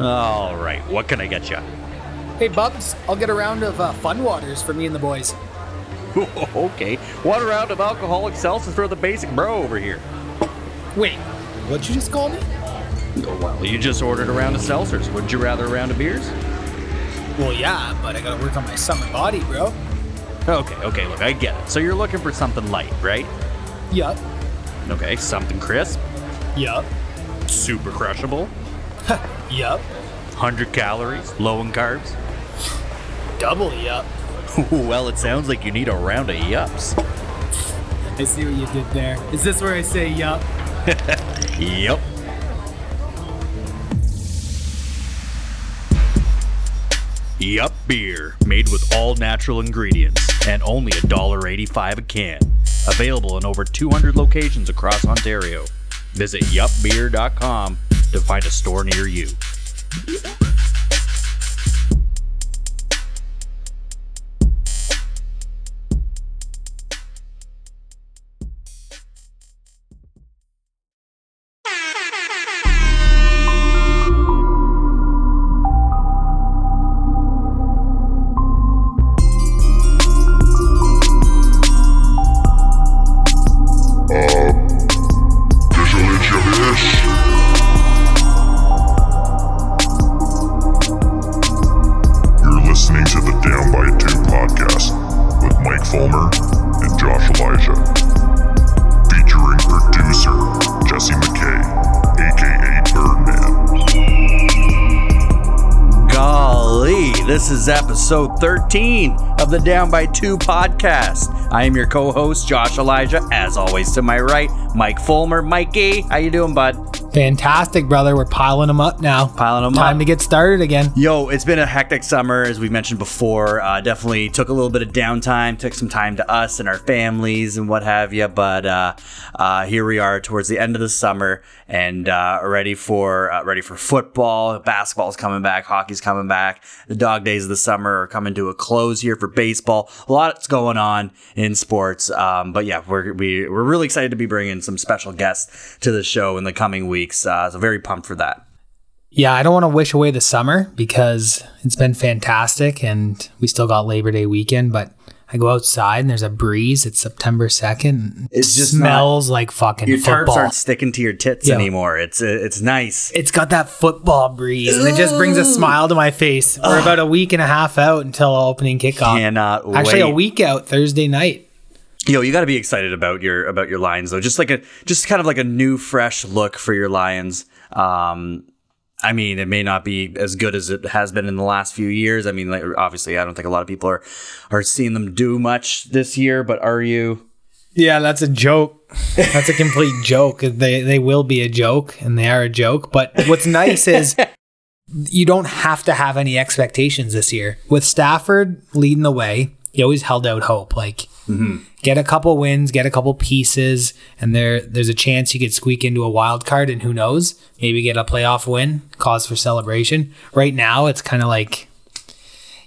All right, what can I get you? Hey, Bubs, I'll get a round of uh, Fun Waters for me and the boys. okay, one round of alcoholic seltzers for the basic bro over here. Wait, what'd you just call me? Oh, well, you just ordered a round of seltzers. Would you rather a round of beers? Well, yeah, but I gotta work on my summer body, bro. Okay, okay, look, I get it. So you're looking for something light, right? Yup, Okay, something crisp, yup, super crushable, yup, 100 calories, low in carbs. double yup. well, it sounds like you need a round of yups. I see what you did there. Is this where I say yup? Yep. Yup Beer, made with all natural ingredients and only $1.85 a can. Available in over 200 locations across Ontario. Visit yupbeer.com to find a store near you. Episode 13 of the Down by Two podcast. I am your co-host, Josh Elijah. As always, to my right, Mike Fulmer. Mikey, how you doing, bud? Fantastic, brother. We're piling them up now. Piling 'em Time up. Time to get started again. Yo, it's been a hectic summer, as we mentioned before. Uh, definitely took a little bit of downtime, took some time to us and our families and what have you. But uh, uh, here we are towards the end of the summer and uh, ready for uh, ready for football. Basketball's coming back, hockey's coming back. The dog days of the summer are coming to a close here for baseball. A lot's going on in sports, um, but yeah, we're we, we're really excited to be bringing some special guests to the show in the coming weeks. Uh, so very pumped for that. Yeah, I don't want to wish away the summer because it's been fantastic and we still got Labor Day weekend, but I go outside and there's a breeze. It's September 2nd. It just smells like fucking your tarps aren't sticking to your tits anymore. It's uh, it's nice. it's got that football breeze and it just brings a smile to my face. We're about a week and a half out until opening kickoff. Cannot Actually, wait. a week out Thursday night. Yo, you got to be excited about your about your Lions though. Just like a just kind of like a new fresh look for your Lions. Um, I mean, it may not be as good as it has been in the last few years. I mean, like, obviously, I don't think a lot of people are are seeing them do much this year. But are you? Yeah, that's a joke. That's a complete joke. They they will be a joke, and they are a joke. But what's nice is you don't have to have any expectations this year. With Stafford leading the way, he always held out hope. Like get a couple wins, get a couple pieces, and there there's a chance you could squeak into a wild card, and who knows, maybe get a playoff win, cause for celebration. Right now, it's kind of like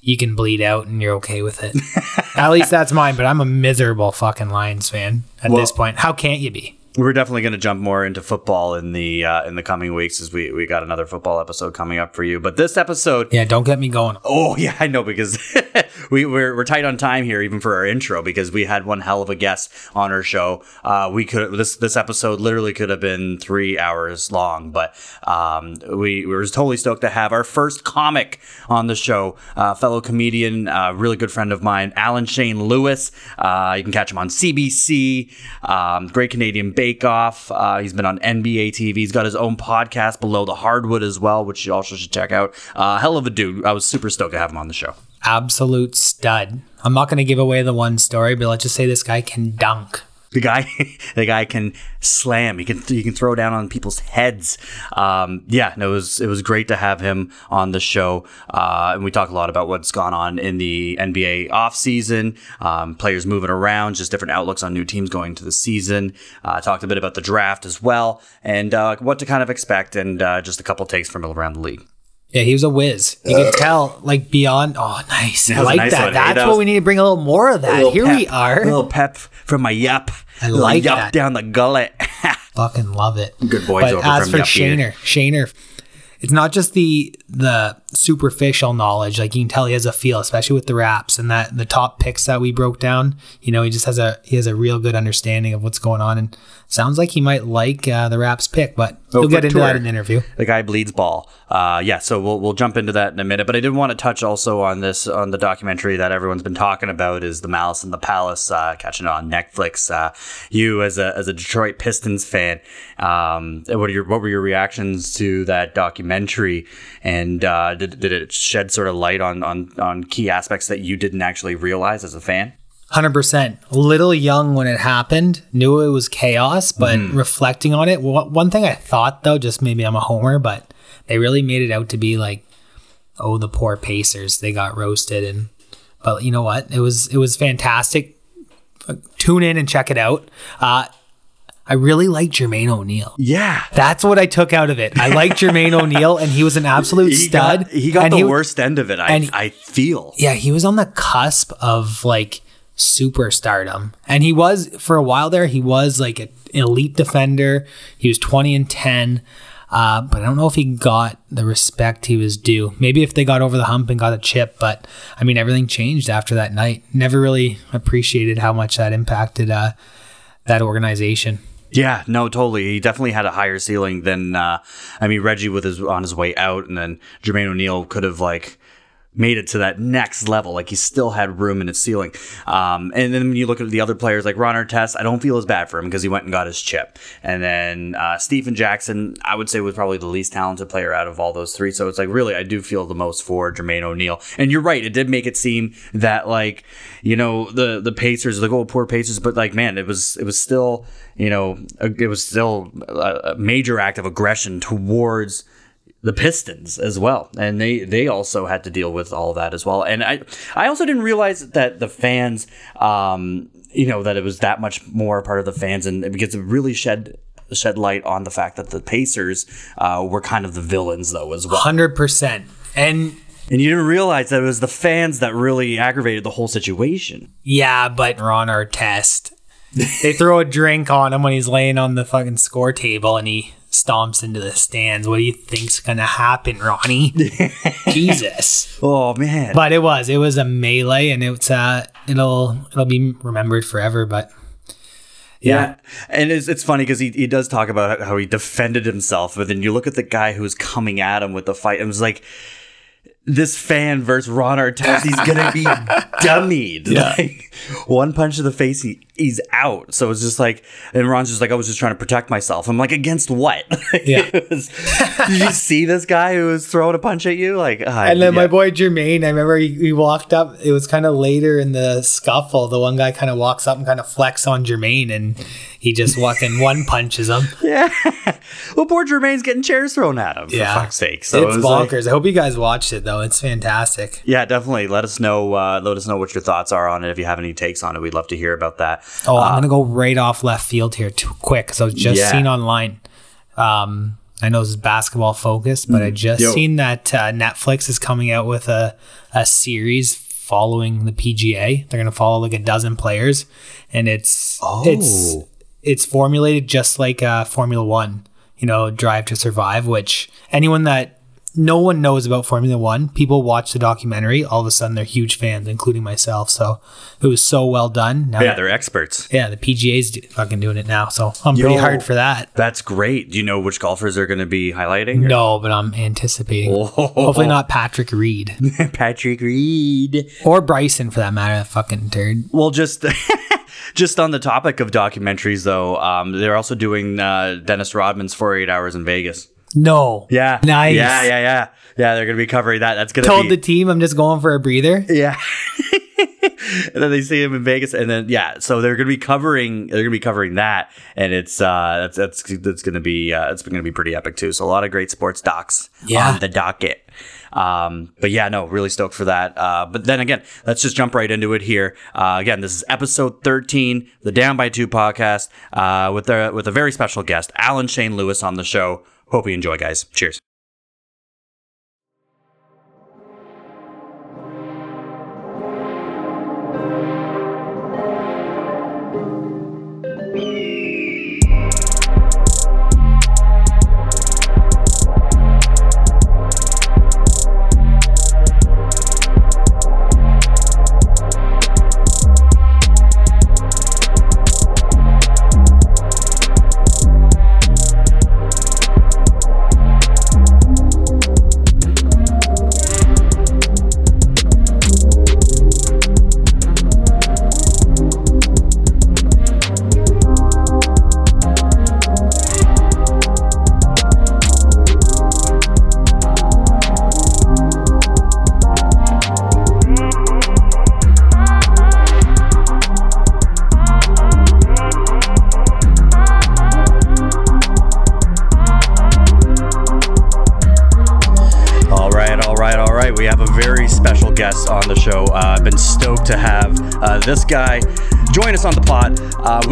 you can bleed out and you're okay with it. At least that's mine, but I'm a miserable fucking Lions fan at Well- this point. How can't you be? We're definitely going to jump more into football in the uh, in the coming weeks as we we got another football episode coming up for you. But this episode, Yeah, don't get me going. Oh yeah, I know because we we're, we're tight on time here, even for our intro, because we had one hell of a guest on our show. Uh, we could this this episode literally could have been three hours long, but um, we, we were totally stoked to have our first comic on the show, uh, fellow comedian, uh, really good friend of mine, Alan Shane Lewis. Uh, you can catch him on CBC, um, Great Canadian Bake Off. Uh, he's been on NBA TV. He's got his own podcast, Below the Hardwood, as well, which you also should check out. Uh, hell of a dude. I was super stoked to have him on the show. Absolute stud. I'm not going to give away the one story, but let's just say this guy can dunk. The guy, the guy can slam. He can he can throw down on people's heads. Um, yeah, no, it was it was great to have him on the show. Uh, and we talk a lot about what's gone on in the NBA offseason, um, players moving around, just different outlooks on new teams going to the season. Uh, talked a bit about the draft as well, and uh, what to kind of expect, and uh, just a couple takes from around the league. Yeah, he was a whiz. You could uh, tell, like beyond. Oh, nice. I like nice that. one? That's That what we need to bring a little more of that. Here we are. A little pep from my yup. I like yup that. down the gullet. Fucking love it. Good boys But over as from for. Shaner, Shaner, it's not just the the superficial knowledge. Like you can tell he has a feel, especially with the raps and that the top picks that we broke down. You know, he just has a he has a real good understanding of what's going on, and sounds like he might like uh, the raps pick. But Oh, we'll get into that in an interview. The guy bleeds ball. Uh, yeah, so we'll we'll jump into that in a minute. But I did want to touch also on this on the documentary that everyone's been talking about is the Malice in the Palace, uh, catching it on Netflix. Uh, you as a as a Detroit Pistons fan, um, what are your what were your reactions to that documentary? And uh, did did it shed sort of light on on on key aspects that you didn't actually realize as a fan? Hundred percent. Little young when it happened, knew it was chaos, but reflecting on it, one thing I thought though, just maybe I'm a homer, but they really made it out to be like, oh, the poor Pacers, they got roasted, and but you know what? It was it was fantastic. Uh, Tune in and check it out. Uh, I really like Jermaine O'Neal. Yeah. That's what I took out of it. I like Jermaine O'Neal, and he was an absolute He stud. got, he got the he- worst end of it. I, and- I feel. yeah, he was on the cusp of like superstardom. And he was for a while there, he was like an elite defender. He was 20 and 10. Uh, but I don't know if he got the respect he was due. Maybe if they got over the hump and got a chip, but I mean, everything changed after that night. Never really appreciated how much that impacted uh, that organization. Yeah, no, totally. He definitely had a higher ceiling than uh I mean Reggie with his on his way out and then Jermaine O'Neal could have like made it to that next level. Like he still had room in his ceiling. Um, and then when you look at the other players like Ron Artest, I don't feel as bad for him because he went and got his chip. And then uh, Stephen Jackson, I would say was probably the least talented player out of all those three. So it's like really, I do feel the most for Jermaine O'Neal. And you're right, it did make it seem that like you know the the Pacers, like oh poor Pacers, but like man, it was it was still you know it was still a, a major act of aggression towards the Pistons as well, and they they also had to deal with all that as well. And I I also didn't realize that the fans, um, you know, that it was that much more part of the fans, and because it really shed shed light on the fact that the Pacers uh, were kind of the villains though as well. 100%. And And you didn't realize that it was the fans that really aggravated the whole situation. Yeah, but Ron Artest. they throw a drink on him when he's laying on the fucking score table and he stomps into the stands. What do you think's gonna happen, Ronnie? Jesus. Oh man. But it was. It was a melee and it's uh it'll it'll be remembered forever, but Yeah. And it's, it's funny because he, he does talk about how he defended himself, but then you look at the guy who's coming at him with the fight, and it's like, this fan versus Ron Artest, he's going to be dummied. Like, one punch to the face, he, he's out. So it's just like, and Ron's just like, I was just trying to protect myself. I'm like, against what? Yeah. Was- did you see this guy who was throwing a punch at you? Like, ah, And then my boy Jermaine, I remember he, he walked up. It was kind of later in the scuffle. The one guy kind of walks up and kind of flex on Jermaine, and he just walking one punches him. Yeah. well, poor Jermaine's getting chairs thrown at him, Yeah. for fuck's sake. So it's it was like- bonkers. I hope you guys watched it though. It's fantastic. Yeah, definitely. Let us know. Uh, let us know what your thoughts are on it. If you have any takes on it, we'd love to hear about that. Oh, I'm gonna go right off left field here, too quick, because I was just Yeah. seen online. Um, I know this is basketball focused, but I just Yo. seen that uh, Netflix is coming out with a a series following the PGA. They're gonna follow like a dozen players, and it's it's Oh. it's formulated just like uh, Formula One. You know, Drive to Survive, which anyone that no one knows about Formula One. People watch the documentary, all of a sudden they're huge fans, including myself. So it was so well done. Now Yeah, they're experts. yeah, the PGA's do- fucking doing it now, so I'm pretty hard for that. That's great. Do you know which golfers are going to be highlighting? No, but I'm anticipating. Oh. Hopefully not Patrick Reed Patrick Reed. or Bryson for that matter. That fucking turd. Well, just just on the topic of documentaries, though, um, they're also doing uh, Dennis Rodman's 48 Hours in Vegas. No. Yeah. Nice. Yeah, yeah, yeah. Yeah, they're going to be covering that. That's going to Told be the team I'm just going for a breather. Yeah. and then they see him in Vegas, and then yeah, so they're gonna be covering they're gonna be covering that, and it's uh that's that's that's gonna be uh it's gonna be pretty epic too. So a lot of great sports docs Yeah. on the docket. Um, but yeah, no, really stoked for that. Uh, but then again, let's just jump right into it here. Uh, again, this is episode 13, the Down by Two podcast, uh, with a with a very special guest, Alan Shane Lewis on the show. Hope you enjoy, guys. Cheers.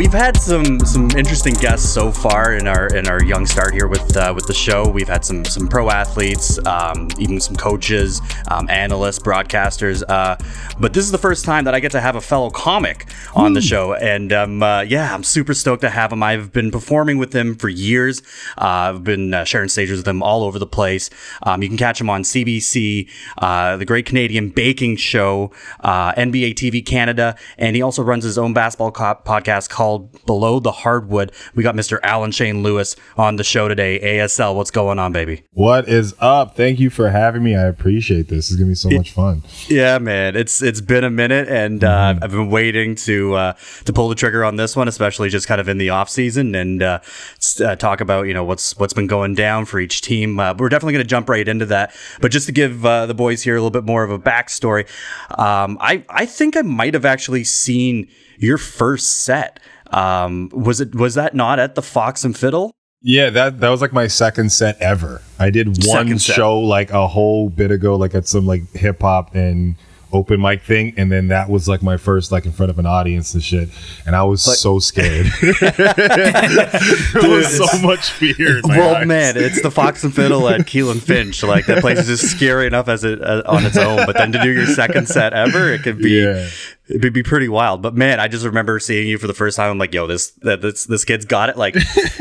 We've had some some interesting guests so far in our in our young start here with uh, with the show. We've had some some pro athletes, um, even some coaches, um, analysts, broadcasters. Uh, but this is the first time that I get to have a fellow comic on the show, and um, uh, yeah, I'm super stoked to have him. I've been performing with him for years. Uh, I've been uh, sharing stages with him all over the place. Um, you can catch him on CBC, uh, the Great Canadian Baking Show, uh, NBA TV Canada, and he also runs his own basketball co- podcast called Below the Hardwood. We got Mr. Alan Shane Lewis on the show today. ASL, what's going on, baby? What is up? Thank you for having me. I appreciate this. It's gonna be so much fun. Yeah, man, it's it's been a minute, and uh, I've been waiting to uh, to pull the trigger on this one, especially just kind of in the off season, and uh, uh, talk about you know what's what's been going down for each team. Uh, we're definitely going to jump right into that, but just to give uh, the boys here a little bit more of a backstory, um, I I think I might have actually seen your first set. Um, was it was that not at the Fox and Fiddle? Yeah, that that was like my second set ever. I did one show like a whole bit ago, like at some like hip hop and open mic thing, and then that was like my first like in front of an audience and shit, and I was so scared. there was so much fear. Well, eyes. man, it's the Fox and Fiddle at Keele and Finch. Like that place is just scary enough as it uh, on its own, but then to do your second set ever, it could be Yeah. it'd be pretty wild. But man, I just remember seeing you for the first time. I'm like, yo, this that this this kid's got it. Like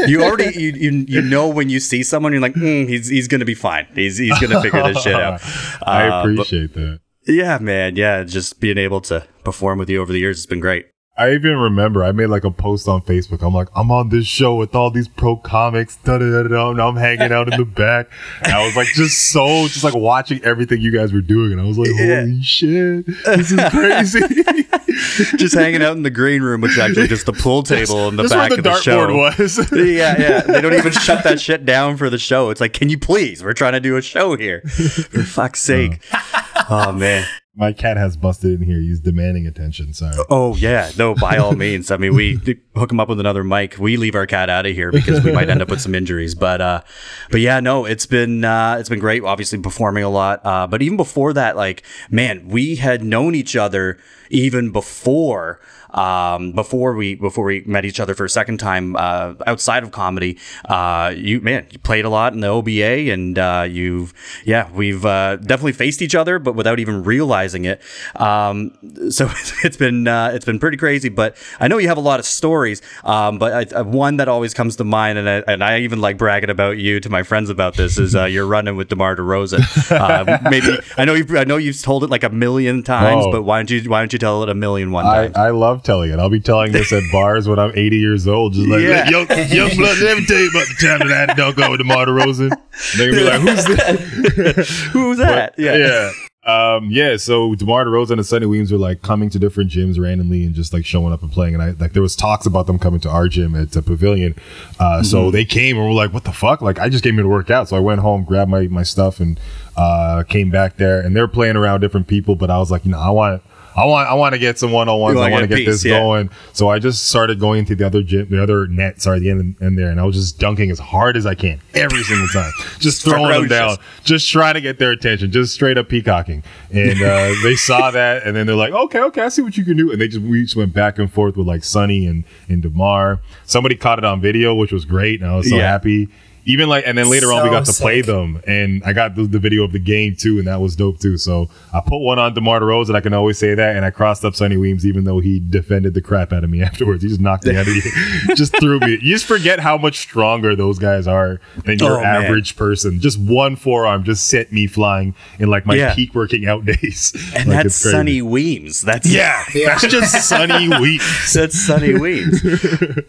you already you you, you know when you see someone, you're like, mm, he's he's gonna be fine. He's he's gonna figure this shit out. I Uh, but- appreciate that. Yeah, man. Yeah, just being able to perform with you over the years has been great. I even remember I made like a post on Facebook. I'm like, I'm on this show with all these pro comics, da da da da, and I'm hanging out in the back. And I was like, just so, just like watching everything you guys were doing, and I was like, Yeah. holy shit, this is crazy. Just hanging out in the green room, which is actually just the pool table in the That's back the of the show. was. yeah, yeah. They don't even shut that shit down for the show. It's like, can you please? We're trying to do a show here. For fuck's sake. Uh. Oh man. My cat has busted in here. He's demanding attention. Sorry. Oh yeah. No, by all means. I mean, we hook him up with another mic. We leave our cat out of here because we might end up with some injuries. But uh, but yeah, no, it's been uh, it's been great. Obviously, performing a lot. Uh, but even before that, like, man, we had known each other even before um, before we before we met each other for a second time uh, outside of comedy. Uh, you man, you played a lot in the OBA, and uh, you've yeah, we've uh, definitely faced each other, but without even realizing it. Um, so it's been uh, it's been pretty crazy. But I know you have a lot of stories. Um, but I, I, one that always comes to mind, and I, and I even like bragging about you to my friends about this is uh, you're running with DeMar DeRozan. Uh, maybe I know you I know you've told it like a million times, Oh. but why don't you why don't you tell it a million one I. I love telling it. I'll be telling this at bars when I'm 80 years old. Just like, Yeah. young, young blood, let me tell you about the time that I had to dunk over DeMar DeRozan. They're be like, who's that? Who's that? yeah. Yeah. Um, yeah, so DeMar DeRozan and Sonny Weems were like coming to different gyms randomly and just like showing up and playing. And I like there was talks about them coming to our gym at the pavilion. Uh, so they came and were like, what the fuck? Like I just came here to work out. So I went home, grabbed my, my stuff and uh, came back there and they're playing around different people, but I was like, you know, I want I want I want to get some one on ones. I wanna get get piece, this yeah. going. So I just started going to the other gym, the other net, sorry, the end, end there, and I was just dunking as hard as I can every single time, just throwing them down, just trying to get their attention, just straight up peacocking. And uh, they saw that, and then they're like, "Okay, okay, I see what you can do." And they just we just went back and forth with like Sonny and and DeMar. Somebody caught it on video, which was great, and I was so Yeah. happy. Even like, and then later on, we got to play them, and I got the, the video of the game too, and that was dope too. So I put one on DeMar DeRozan. I can always say that, and I crossed up Sonny Weems, even though he defended the crap out of me afterwards. He just knocked me out of the, just threw me. You just forget how much stronger those guys are than your Oh, man. average person. Just one forearm just sent me flying in like my Yeah. peak working out days. and Like, that's it's. Sonny Weems. That's Yeah, that's just Sonny Weems. That's Sonny Weems.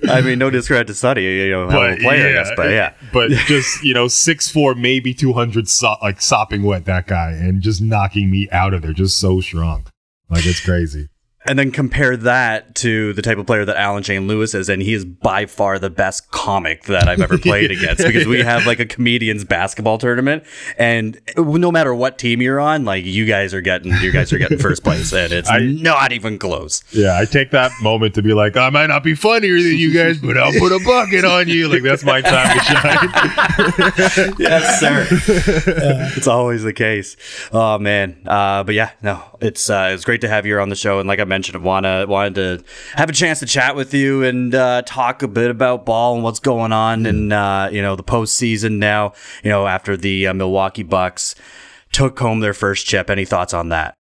I mean, no discredit to Sonny, you know, hell of a player, I guess, but yeah. but just you know, six four, maybe two hundred, so, like sopping wet that guy, and just knocking me out of there, just so strong. Like it's crazy. And then compare that to the type of player that Alan Shane Lewis is, and he is by far the best comic that I've ever played against because we have like a comedians basketball tournament, and no matter what team you're on, like you guys are getting, you guys are getting first place, and it's not even close. Yeah, I take that moment to be like, I might not be funnier than you guys, but I'll put a bucket on you. Like that's my time to shine. yes, sir. It's always the case. Oh man, uh, but yeah, no, it's uh, it's great to have you on the show, and like I mentioned, wanna wanted to have a chance to chat with you and uh, talk a bit about ball and what's going on, and uh, you know the postseason now. You know after the uh, Milwaukee Bucks took home their first chip. Any thoughts on that?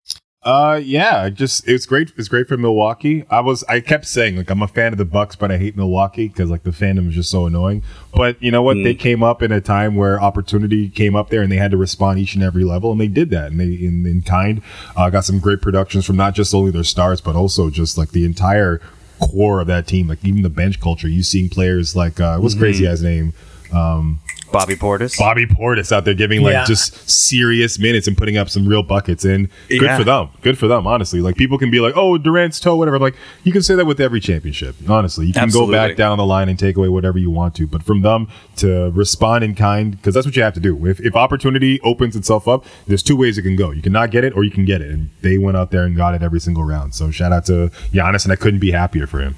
Uh, yeah, just it's great. It's great for Milwaukee. I was I kept saying like I'm a fan of the Bucks, but I hate Milwaukee because like the fandom is just so annoying. But you know what? They came up in a time where opportunity came up there, and they had to respond each and every level, and they did that. And they in, in kind uh, got some great productions from not just only their stars, but also just like the entire core of that team. Like even the bench culture. You seeing players like uh, what's crazy guy's name? Um, Bobby Portis. Bobby Portis out there giving like Yeah. just serious minutes and putting up some real buckets and good Yeah. for them. Good for them, honestly. Like people can be like, "Oh, Durant's toe, whatever." Like you can say that with every championship. Honestly, you can Absolutely. go back down the line and take away whatever you want to, but from them to respond in kind, because that's what you have to do. If if opportunity opens itself up, there's two ways it can go. You can not get it, or you can get it. And they went out there and got it every single round. So shout out to Giannis, and I couldn't be happier for him.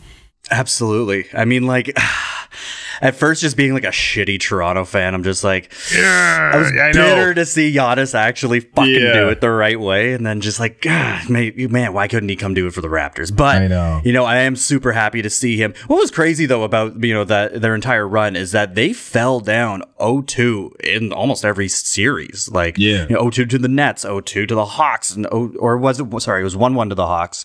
Absolutely. I mean, like. At first, just being like a shitty Toronto fan, I'm just like, I was I know. bitter to see Giannis actually fucking Yeah. do it the right way, and then just like, God, man, man, why couldn't he come do it for the Raptors? But I know. you know, I am super happy to see him. What was crazy though about you know that their entire run is that they fell down 0-2 in almost every series. Like, Yeah. you know, 0-2 to the Nets, 0-2 to the Hawks, and o- or was it? Sorry, it was one-one to the Hawks.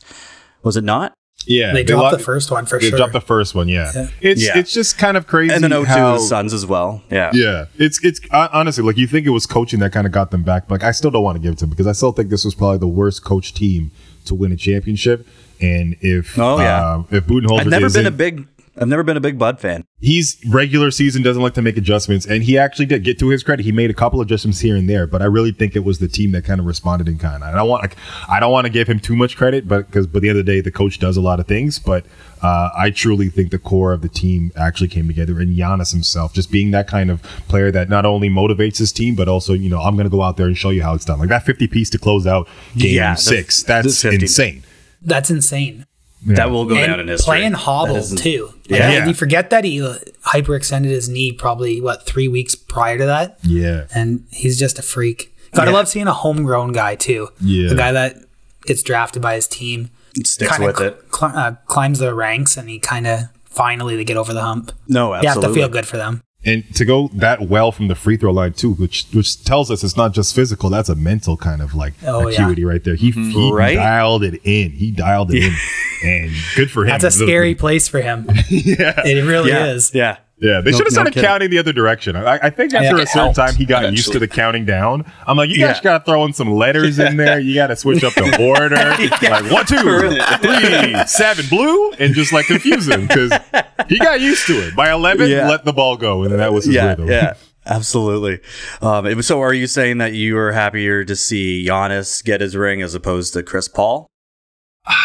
Was it not? Yeah, They dropped lo- the first one for They sure. They dropped the first one. Yeah, it's Yeah. it's just kind of crazy. And then 0-2 how- the Suns as well. Yeah. Yeah, it's it's uh, honestly like you think it was coaching that kind of got them back, but like, I still don't want to give it to them because I still think this was probably the worst coach team to win a championship. And if Oh, yeah. uh, if Budenholzer I've never been a big. I've never been a big Bud fan. he's regular season doesn't like to make adjustments, and he actually did. Get to his credit, he made a couple adjustments here and there, but I really think it was the team that kind of responded in kind. I don't want like, I don't want to give him too much credit, but because but at the end of the day, the coach does a lot of things, but. Uh, I truly think the core of the team actually came together, and Giannis himself, just being that kind of player that not only motivates his team, but also, you know, I'm going to go out there and show you how it's done. Like that 50 piece to close out game Yeah, six, the that's 50. insane. That's insane. That will go and down in history. playing That hobbles is- too. Yeah. Yeah, Yeah. you forget that he uh, hyperextended his knee probably what three weeks prior to that, Yeah. and he's just a freak. Gotta Yeah. love seeing a homegrown guy too. Yeah. a guy that gets drafted by his team, Sticks kind of with it. cl- uh, climbs the ranks, and he kind of finally they get over the hump. No, You have absolutely. to feel good for them. And to go that well from the free throw line too, which which tells us it's not just physical. That's a mental kind of like Oh, yeah. acuity right there. He, he mm-hmm. Right? dialed it in. He dialed it in, and good for him. That's a scary place for him. yeah, It really Yeah. is. Yeah. Yeah. They No- should have started kidding. counting the other direction. I, I think after Yeah. a certain Helped time, he got used to the counting down. I'm like, you Yeah. guys got to throw in some letters in there. You got to switch up the order. Like one, two, three, seven, blue, and just like confuse him because he got used to it. By 11, Yeah. let the ball go, and then that was his Yeah. rhythm. Yeah. Absolutely. Um, so, are you saying that you were happier to see Giannis get his ring as opposed to Chris Paul?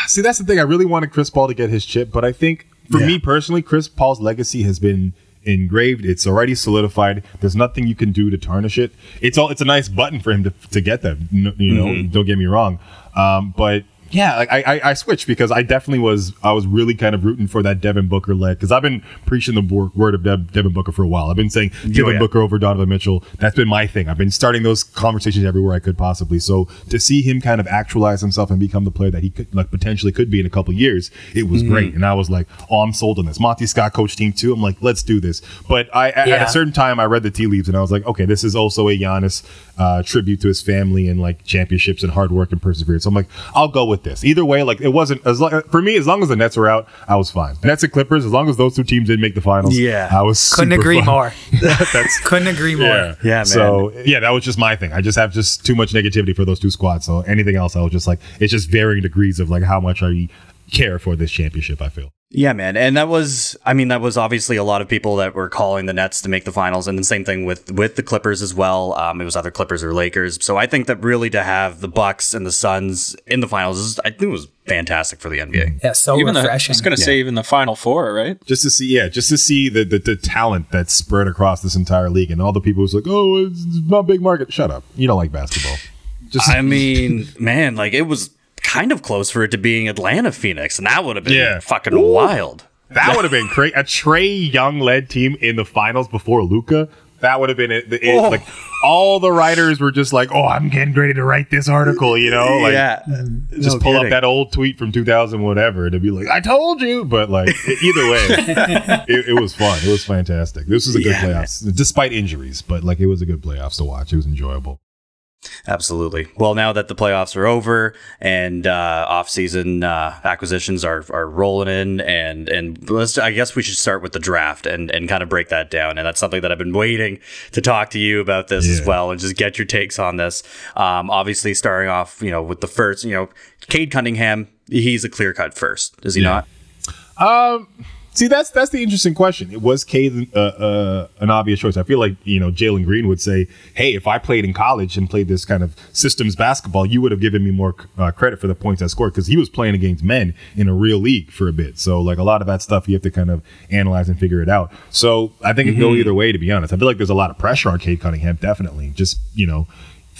See, that's the thing. I really wanted Chris Paul to get his chip, but I think for Yeah. me personally, Chris Paul's legacy has been engraved. It's already solidified. There's nothing you can do to tarnish it. It's all. It's a nice button for him to to get them. You know, Mm-hmm. don't get me wrong. Um, but yeah, like I, I I switched because I definitely was I was really kind of rooting for that Devin Booker led because I've been preaching the word of Dev, Devin Booker for a while. I've been saying Devin Oh, yeah. Booker over Donovan Mitchell. That's been my thing. I've been starting those conversations everywhere I could possibly. So to see him kind of actualize himself and become the player that he could like potentially could be in a couple years, it was Mm-hmm. great. And I was like, oh, I'm sold on this. Monty Scott coach team too. I'm like, let's do this. But I at, at a certain time I read the tea leaves and I was like, okay, this is also a Giannis uh, tribute to his family and like championships and hard work and perseverance. So I'm like, I'll go with this. Either way, like it wasn't as long, for me as long as the Nets were out, I was fine. Nets and Clippers, as long as those two teams didn't make the finals, Yeah. I was Couldn't agree fine. more. That's Couldn't agree more. yeah. Yeah, man. So yeah, that was just my thing. I just have just too much negativity for those two squads. So anything else, I was just like, it's just varying degrees of like how much I care for this championship. I feel. Yeah, man. And that was, I mean, that was obviously a lot of people that were calling the Nets to make the finals, and the same thing with with the Clippers as well. Um, it was either Clippers or Lakers. So I think that really to have the Bucks and the Suns in the finals, is, I think it was fantastic for the NBA. Yeah, so even the, I refreshing. was going to say even the final four, right? just to see, yeah, just to see the, the the talent that's spread across this entire league, and all the people who's like, oh, it's not big market. Shut up, you don't like basketball. Just I mean, man, like it was kind of close for it to being Atlanta Phoenix, and that would have been Yeah. fucking wild. that would have been great. A Trae Young led team in the finals before Luka. That would have been it. it- Oh. Like all the writers were just like, "Oh, I'm getting ready to write this article," you know, like yeah, just No pull kidding. up that old tweet from 2000 whatever to be like, "I told you." But like either way, it, it was fun. It was fantastic. This was a good Yeah, man. playoffs, despite injuries. But like it was a good playoffs to watch. It was enjoyable. Absolutely. Well, now that the playoffs are over and uh, off-season uh, acquisitions are, are rolling in, and and let's, I guess we should start with the draft and, and kind of break that down. And that's something that I've been waiting to talk to you about this as well, and just get your takes on this. Um, obviously, starting off, you know, with the first, you know, Cade Cunningham, he's a clear-cut first, is he not? Um, see, that's that's the interesting question. It was Cade uh, uh, an obvious choice. I feel like you know Jalen Green would say, "Hey, if I played in college and played this kind of systems basketball, you would have given me more uh, credit for the points I scored because he was playing against men in a real league for a bit. So like a lot of that stuff, you have to kind of analyze and figure it out. So I think it can go either way. To be honest, I feel like there's a lot of pressure on Cade Cunningham. Definitely, just you know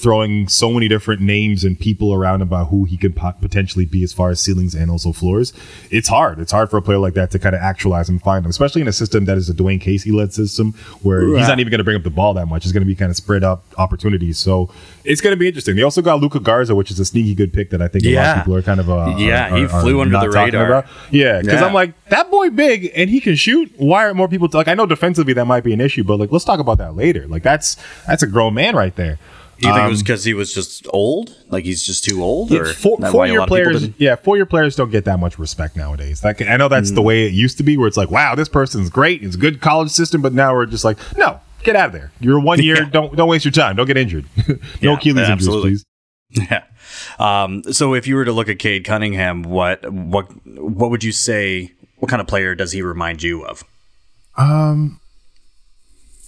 throwing so many different names and people around about who he could po- potentially be as far as ceilings and also floors. It's hard. It's hard for a player like that to kind of actualize and find them, especially in a system that is a Dwane Casey led system where he's not even going to bring up the ball that much. It's going to be kind of spread up opportunities. So it's going to be interesting. They also got Luka Garza, which is a sneaky good pick that I think a lot of people are kind of uh, Yeah, are- he flew are under the radar. Yeah, because Yeah. I'm like that boy big and he can shoot. Why aren't more people like? I know defensively that might be an issue, but like let's talk about that later. Like that's that's a grown man right there. Do you think it Um, was because he was just old? Like he's just too old? Or four, four year lot of people players, yeah, four year players don't get that much respect nowadays. Like I know that's the way it used to be, where it's like, wow, this person's great, it's a good college system, but now we're just like, no, get out of there. You're one year, Yeah. don't don't waste your time, don't get injured, no Yeah, Achilles injuries, absolutely. please. Yeah. Um, so if you were to look at Cade Cunningham, what what what would you say? What kind of player does he remind you of?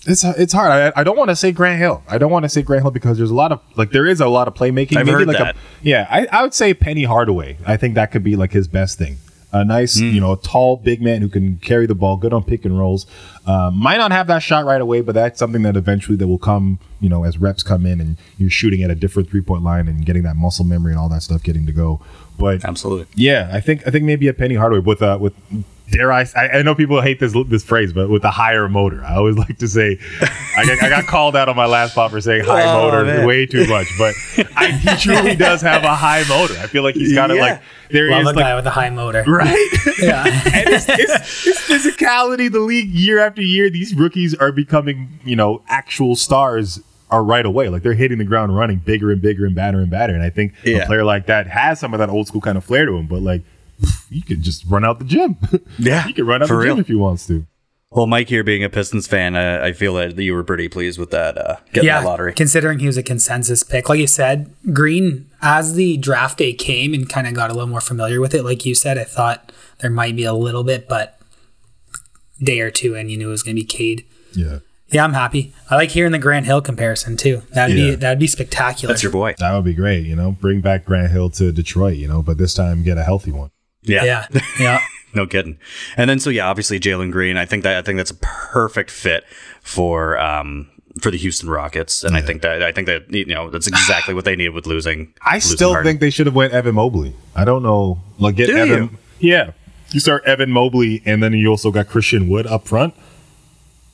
It's it's hard. I, I don't want to say Grant Hill. I don't want to say Grant Hill because there's a lot of like there is a lot of playmaking. I've Maybe heard like that. a yeah. I, I would say Penny Hardaway. I think that could be like his best thing. A nice, Hmm. you know, tall, big man who can carry the ball, good on pick and rolls. Um, might not have that shot right away, but that's something that eventually that will come, you know, as reps come in and you're shooting at a different three point line and getting that muscle memory and all that stuff getting to go. But Absolutely. yeah, I think I think maybe a Penny Hardaway with uh with dare I, I I know people hate this this phrase, but with a higher motor. I always like to say I got, I got called out on my last pop for saying high Oh, motor man. way too much, but I, he truly does have a high motor. I feel like he's got it Yeah. like there Love is a like guy with a high motor. right. Yeah. and it's, it's, it's physicality. The league year after year, these rookies are becoming, you know, actual stars are right away. Like they're hitting the ground running bigger and bigger and badder and badder. And I think Yeah. a player like that has some of that old school kind of flair to him. But like, you could just run out the gym. Yeah, you can run out the real. gym if he wants to. Well, Mike here being a Pistons fan, uh, I feel that you were pretty pleased with that uh, getting yeah, that lottery. considering he was a consensus pick. Like you said, Green, as the draft day came and kind of got a little more familiar with it, like you said, I thought there might be a little bit, but day or two and you knew it was going to be Cade. Yeah. Yeah, I'm happy. I like hearing the Grant Hill comparison too. That'd Yeah. be that'd be spectacular. That's your boy. That would be great. You know, bring back Grant Hill to Detroit, you know, but this time get a healthy one. Yeah, yeah, yeah. no kidding. And then so yeah, obviously Jalen Green. I think that I think that's a perfect fit for um for the Houston Rockets, and I think that I think that you know that's exactly what they needed with losing. I losing still Harden. think they should have went Evan Mobley. I don't know. Like get Do Evan. you? Yeah. You start Evan Mobley and then you also got Christian Wood up front.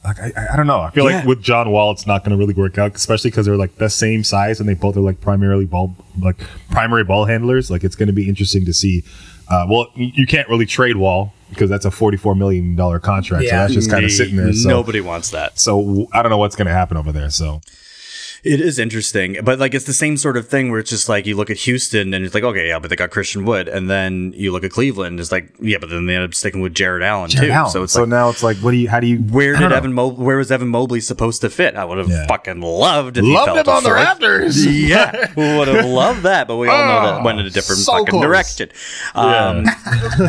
Like I, I- I don't know. I feel Yeah. like with John Wall, it's not going to really work out, especially because they're like the same size and they both are like primarily ball, like primary ball handlers. Like it's going to be interesting to see. Uh, well, you you can't really trade Wall because that's a forty-four million dollar contract, so Yeah. that's just kind of sitting there. So, Nobody wants that. so I don't know what's going to happen over there. So It is interesting, but like it's the same sort of thing where it's just like you look at Houston and it's like, okay, yeah, but they got Christian Wood, and then you look at Cleveland, it's like, yeah, but then they end up sticking with Jarrett Allen Jarrett too. Allen. So it's so like, now it's like, what do you? How do you? where did know. Evan Mo- where was Evan Mobley supposed to fit? I would have Yeah. fucking loved if Loved him on the. Raptors. yeah, would have loved that, but we all know that went in a different so fucking close. direction. Um,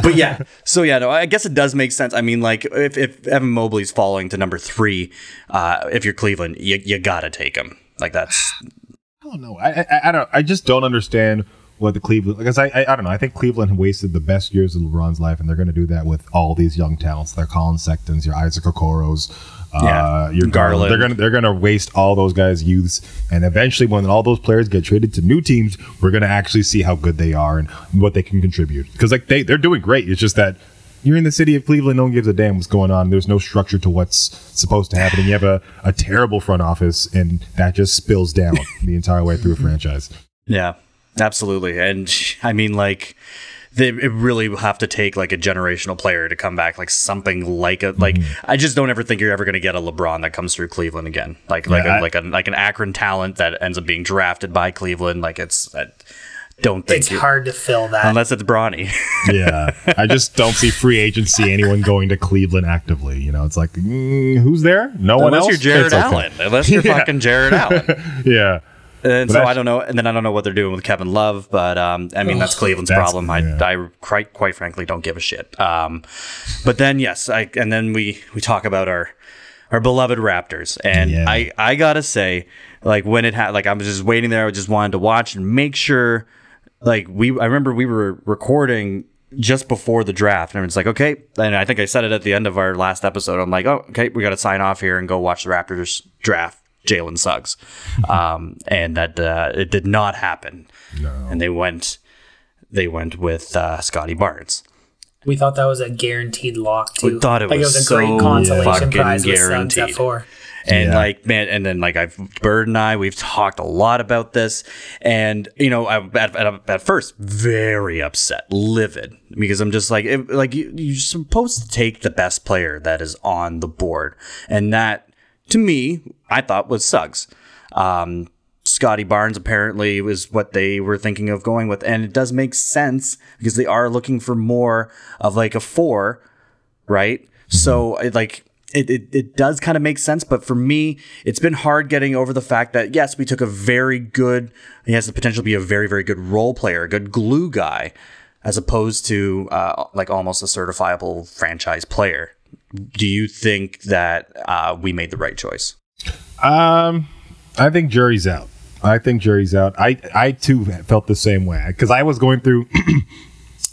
but yeah, so yeah, no, I guess it does make sense. I mean, like if, if Evan Mobley's falling to number three, uh, if you're Cleveland, you, you gotta take him. Like that's I don't know. I, I I don't. I just don't understand what the Cleveland because I, I I don't know I think Cleveland wasted the best years of LeBron's life and they're going to do that with all these young talents. They're Collin Sextons, your Isaac Okoros, uh, Yeah. your Garland. Garland. They're gonna they're gonna waste all those guys' youths and eventually when all those players get traded to new teams, we're gonna actually see how good they are and what they can contribute because like they they're doing great. It's just that. You're in the city of Cleveland. No one gives a damn what's going on. There's no structure to what's supposed to happen. And you have a, a terrible front office, and that just spills down the entire way through a franchise. Yeah, absolutely. And I mean, like, they it really will have to take like a generational player to come back, like something like a like. Mm-hmm. I just don't ever think you're ever going to get a LeBron that comes through Cleveland again. Like like Yeah, I- a, like a like an Akron talent that ends up being drafted by Cleveland. Like it's don't think It's you- hard to fill that. unless it's Bronny. Yeah, I just don't see free agency anyone going to Cleveland actively. You know, it's like mm, who's there? No one unless else. you're Jarrett It's okay. Allen. Unless you're Yeah. fucking Jarrett Allen. Yeah, And But so I- I don't know, and then I don't know what they're doing with Kevin Love, but um, I mean that's Cleveland's That's- problem. I, yeah. I quite quite frankly don't give a shit. Um, but then yes, I and then we we talk about our our beloved Raptors, and Yeah. I I gotta say, like when it had like I was just waiting there, I just wanted to watch and make sure, like we I remember we were recording just before the draft, and it's like okay, and I think I said it at the end of our last episode. I'm like, oh okay, we got to sign off here and go watch the Raptors draft Jalen Suggs, um, and that uh, it did not happen. No. And they went, they went with uh, Scottie Barnes. we thought that was a guaranteed lock too. We thought it like was it was a great so consolation fucking prize with Suggs guaranteed. at four. And Yeah. like man, and then like I've Bird and I we've talked a lot about this, and you know I at, at, at first very upset, livid because I'm just like it, like you, you're supposed to take the best player that is on the board, and that to me I thought was Suggs. Um, Scottie Barnes apparently was what they were thinking of going with, and it does make sense because they are looking for more of like a four, right? So like it, it, it does kind of make sense, but for me, it's been hard getting over the fact that yes, we took a very good, he has the potential to be a very very good role player, a good glue guy, as opposed to uh, like almost a certifiable franchise player. Do you think that uh, we made the right choice? Um, I think jury's out. I think jury's out. I I too felt the same way because I was going through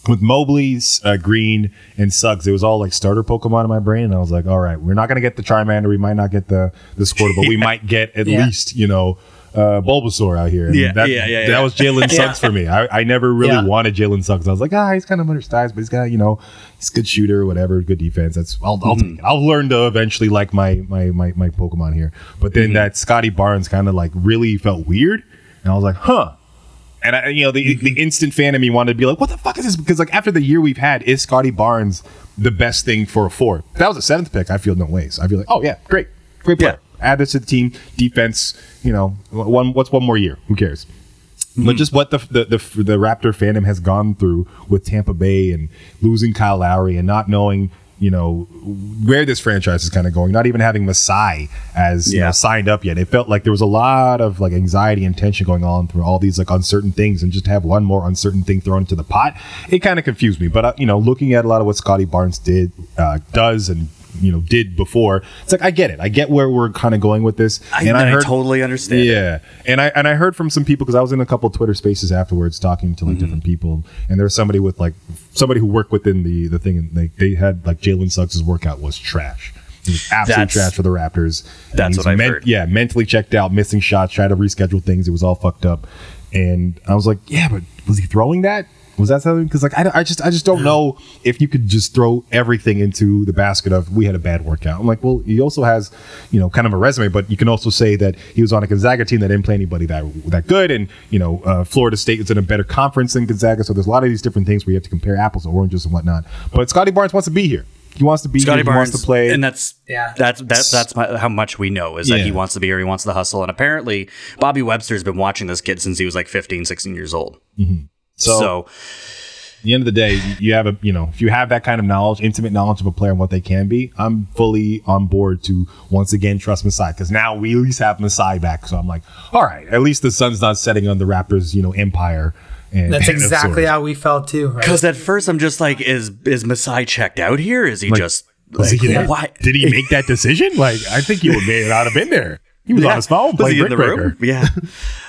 with Mobley's uh, Green and Suggs. It was all like starter Pokemon in my brain, and I was like, all right, we're not gonna get the Charmander. We might not get the the Squirtle, but we might get at Yeah. least you know. Uh, Bulbasaur out here. And Yeah, that, yeah, yeah, That was Jalen Suggs for me. I, I never really Yeah. wanted Jalen Suggs. I was like, ah, he's kind of undersized, but he's got, you know, he's a good shooter, whatever, good defense. That's I'll, I'll Mm-hmm. take it. I'll learn to eventually like my my my, my Pokemon here. But Mm-hmm. then that Scottie Barnes kind of like really felt weird, and I was like, huh. And I, you know, the the mm-hmm. instant fan of me wanted to be like, what the fuck is this? Because like after the year we've had, is Scottie Barnes the best thing for a four? If that was a seventh pick. I feel no ways. I feel like, oh yeah, great, great player. Add this to the team, defense. You know, one what's one more year? Who cares? Mm-hmm. But just what the, the the the Raptor fandom has gone through with Tampa Bay and losing Kyle Lowry and not knowing, you know, where this franchise is kind of going, not even having Masai as you know, signed up yet. It felt like there was a lot of like anxiety and tension going on through all these like uncertain things, and just to have one more uncertain thing thrown into the pot, it kind of confused me. But uh, you know, looking at a lot of what Scottie Barnes did, uh, does, and you know, did before, it's like I get it. I get where we're kind of going with this, I, and I, heard totally understand. it. yeah, and I and I heard from some people because I was in a couple of Twitter Spaces afterwards talking to like Mm-hmm. different people, and there was somebody with like somebody who worked within the the thing, and they they had like Jalen Suggs' workout was trash. It was absolute That's- trash for the Raptors. And that's what I've heard. Yeah, mentally checked out, missing shots, tried to reschedule things. It was all fucked up, and I was like, yeah, but was he throwing that? Was that something? Because like I, I just I just don't know if you could just throw everything into the basket of we had a bad workout. I'm like, well, he also has, you know, kind of a resume, but you can also say that he was on a Gonzaga team that didn't play anybody that that good, and you know, uh, Florida State is in a better conference than Gonzaga, so there's a lot of these different things where you have to compare apples to oranges and whatnot. But Scottie Barnes wants to be here. He wants to be Scottie here. He Barnes wants to play. and that's Yeah. that's that, that's my, how much we know is that he wants to be here. He wants the hustle, and apparently Bobby Webster's been watching this kid since he was like 15, 16 years old. So, So, at the end of the day, you have a you know if you have that kind of knowledge, intimate knowledge of a player and what they can be, I'm fully on board to once again trust Masai because now we at least have Masai back. So I'm like, all right, at least the sun's not setting on the Raptors, you know, empire. And That's and exactly how we felt too. Right? because at first I'm just like, is is Masai checked out here? Is he just Was like, he there? why? Did he make that decision? Like, I think he would may not have been there. He was on his phone Was playing he in the room? Yeah,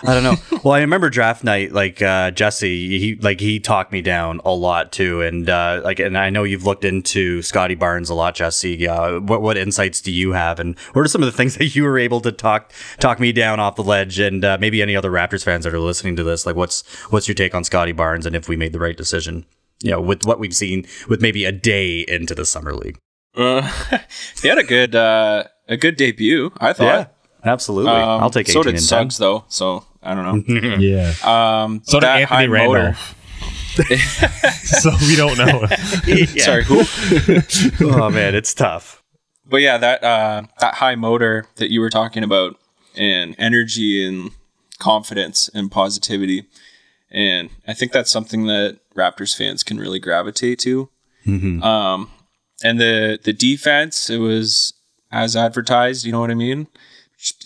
I don't know. Well, I remember draft night. Like uh, Jesse, he like he talked me down a lot too, and uh, like, and I know you've looked into Scottie Barnes a lot, Jesse. Uh, what what insights do you have, and what are some of the things that you were able to talk talk me down off the ledge, and uh, maybe any other Raptors fans that are listening to this, like, what's what's your take on Scottie Barnes, and if we made the right decision? You know, with what we've seen, with maybe a day into the summer league. Uh, he had a good uh, a good debut, I thought. Absolutely. Um, I'll take So 18 did and 10. Suggs though, so I don't know. Yeah. Um, So did that high Anthony motor- Randolph. so we don't know. Sorry, who? oh man, it's tough. But yeah, that uh, that high motor that you were talking about, and energy and confidence and positivity, and I think that's something that Raptors fans can really gravitate to. Um, and the the defense, it was as advertised. You know what I mean?